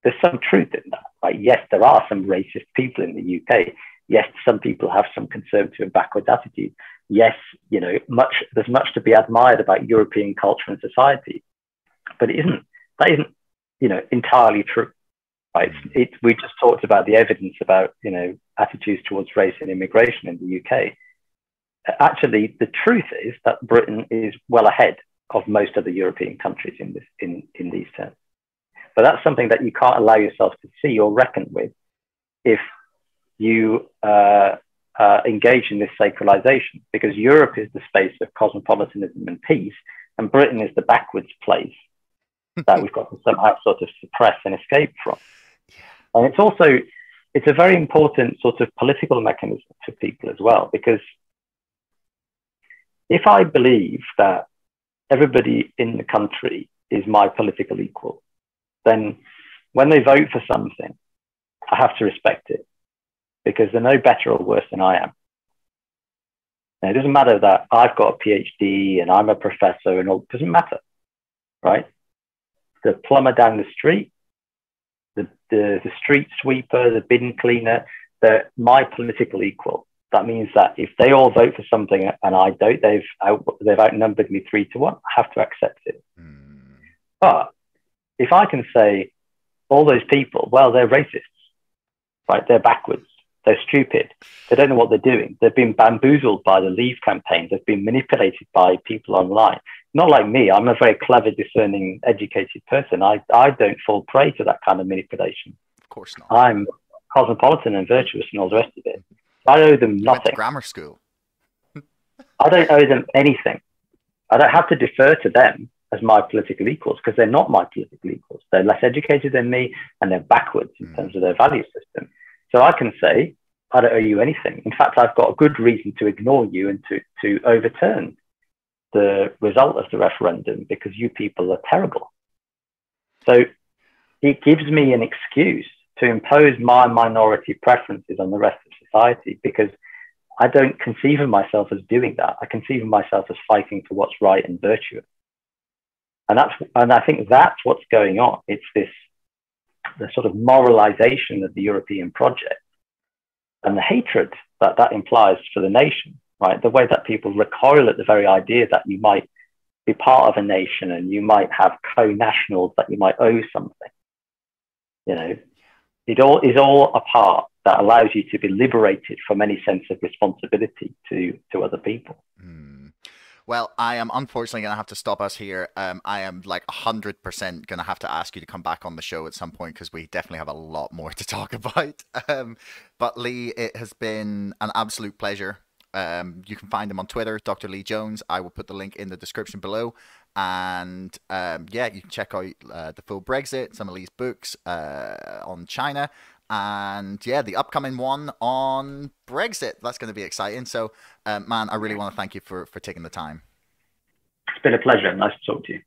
there's some truth in that, right? Yes, there are some racist people in the UK. Yes, some people have some conservative and backwards attitudes yes, you know, much there's much to be admired about European culture and society, but it isn't that isn't you know entirely true. Right? It, we just talked about the evidence about you know attitudes towards race and immigration in the UK. Actually, the truth is that Britain is well ahead of most other European countries in this in, in these terms. But that's something that you can't allow yourself to see or reckon with if you uh, uh, engage in this sacralization because Europe is the space of cosmopolitanism and peace, and Britain is the backwards place that we've got to somehow sort of suppress and escape from. And it's also it's a very important sort of political mechanism for people as well because if I believe that everybody in the country is my political equal, then when they vote for something, I have to respect it because they're no better or worse than I am. Now, it doesn't matter that I've got a PhD and I'm a professor and all, it doesn't matter, right? The plumber down the street, the, the, the street sweeper, the bin cleaner, they're my political equal. That means that if they all vote for something and I don't, they've out, they've outnumbered me three to one. I have to accept it. Mm. But if I can say all those people, well, they're racists, right? They're backwards. They're stupid. They don't know what they're doing. They've been bamboozled by the Leave campaign. They've been manipulated by people online. Not like me. I'm a very clever, discerning, educated person. I, I don't fall prey to that kind of manipulation. Of course not. I'm cosmopolitan and virtuous and all the rest of it. I owe them nothing. grammar school. I don't owe them anything. I don't have to defer to them as my political equals because they're not my political equals. They're less educated than me and they're backwards in mm. terms of their value system. So I can say, I don't owe you anything. In fact, I've got a good reason to ignore you and to, to overturn the result of the referendum because you people are terrible. So it gives me an excuse to impose my minority preferences on the rest of society because I don't conceive of myself as doing that. I conceive of myself as fighting for what's right and virtuous. And that's and I think that's what's going on. It's this the sort of moralization of the European project and the hatred that that implies for the nation, right? The way that people recoil at the very idea that you might be part of a nation and you might have co-nationals that you might owe something. You know, it all is all a part that allows you to be liberated from any sense of responsibility to to other people. Mm. Well, I am unfortunately going to have to stop us here. Um, I am like 100% going to have to ask you to come back on the show at some point because we definitely have a lot more to talk about. Um, but Lee, it has been an absolute pleasure. Um, you can find him on Twitter, Dr. Lee Jones. I will put the link in the description below. And um, yeah, you can check out uh, the full Brexit, some of Lee's books uh, on China, and yeah, the upcoming one on Brexit. That's going to be exciting. So, uh, man, I really want to thank you for for taking the time. It's been a pleasure. Nice to talk to you.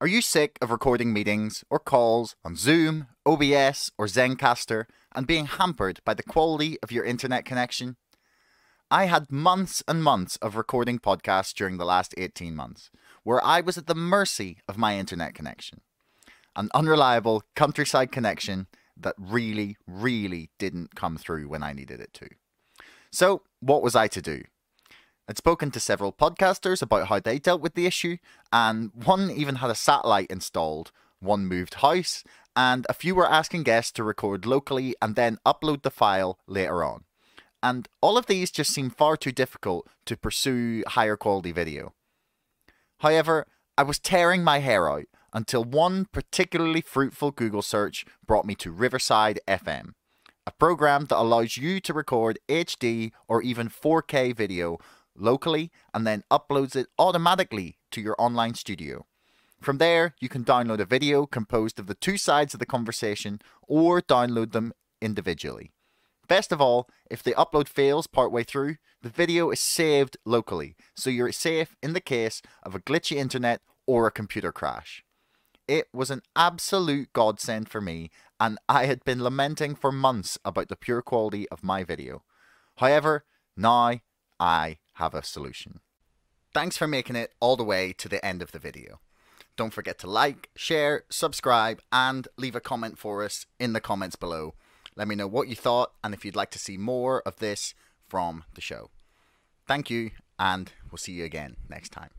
Are you sick of recording meetings or calls on Zoom, OBS, or Zencastr and being hampered by the quality of your internet connection? I had months and months of recording podcasts during the last 18 months where I was at the mercy of my internet connection. An unreliable countryside connection that really, really didn't come through when I needed it to. So, what was I to do? I'd spoken to several podcasters about how they dealt with the issue, and one even had a satellite installed, one moved house, and a few were asking guests to record locally and then upload the file later on. And all of these just seemed far too difficult to pursue higher quality video. However, I was tearing my hair out until one particularly fruitful Google search brought me to Riverside FM, a program that allows you to record HD or even 4K video locally and then uploads it automatically to your online studio. From there, you can download a video composed of the two sides of the conversation or download them individually. Best of all, if the upload fails partway through, the video is saved locally, so you're safe in the case of a glitchy internet or a computer crash. It was an absolute godsend for me, and I had been lamenting for months about the pure quality of my video. However, now I have a solution. Thanks for making it all the way to the end of the video. Don't forget to like, share, subscribe, and leave a comment for us in the comments below. Let me know what you thought and if you'd like to see more of this from the show. Thank you, and we'll see you again next time.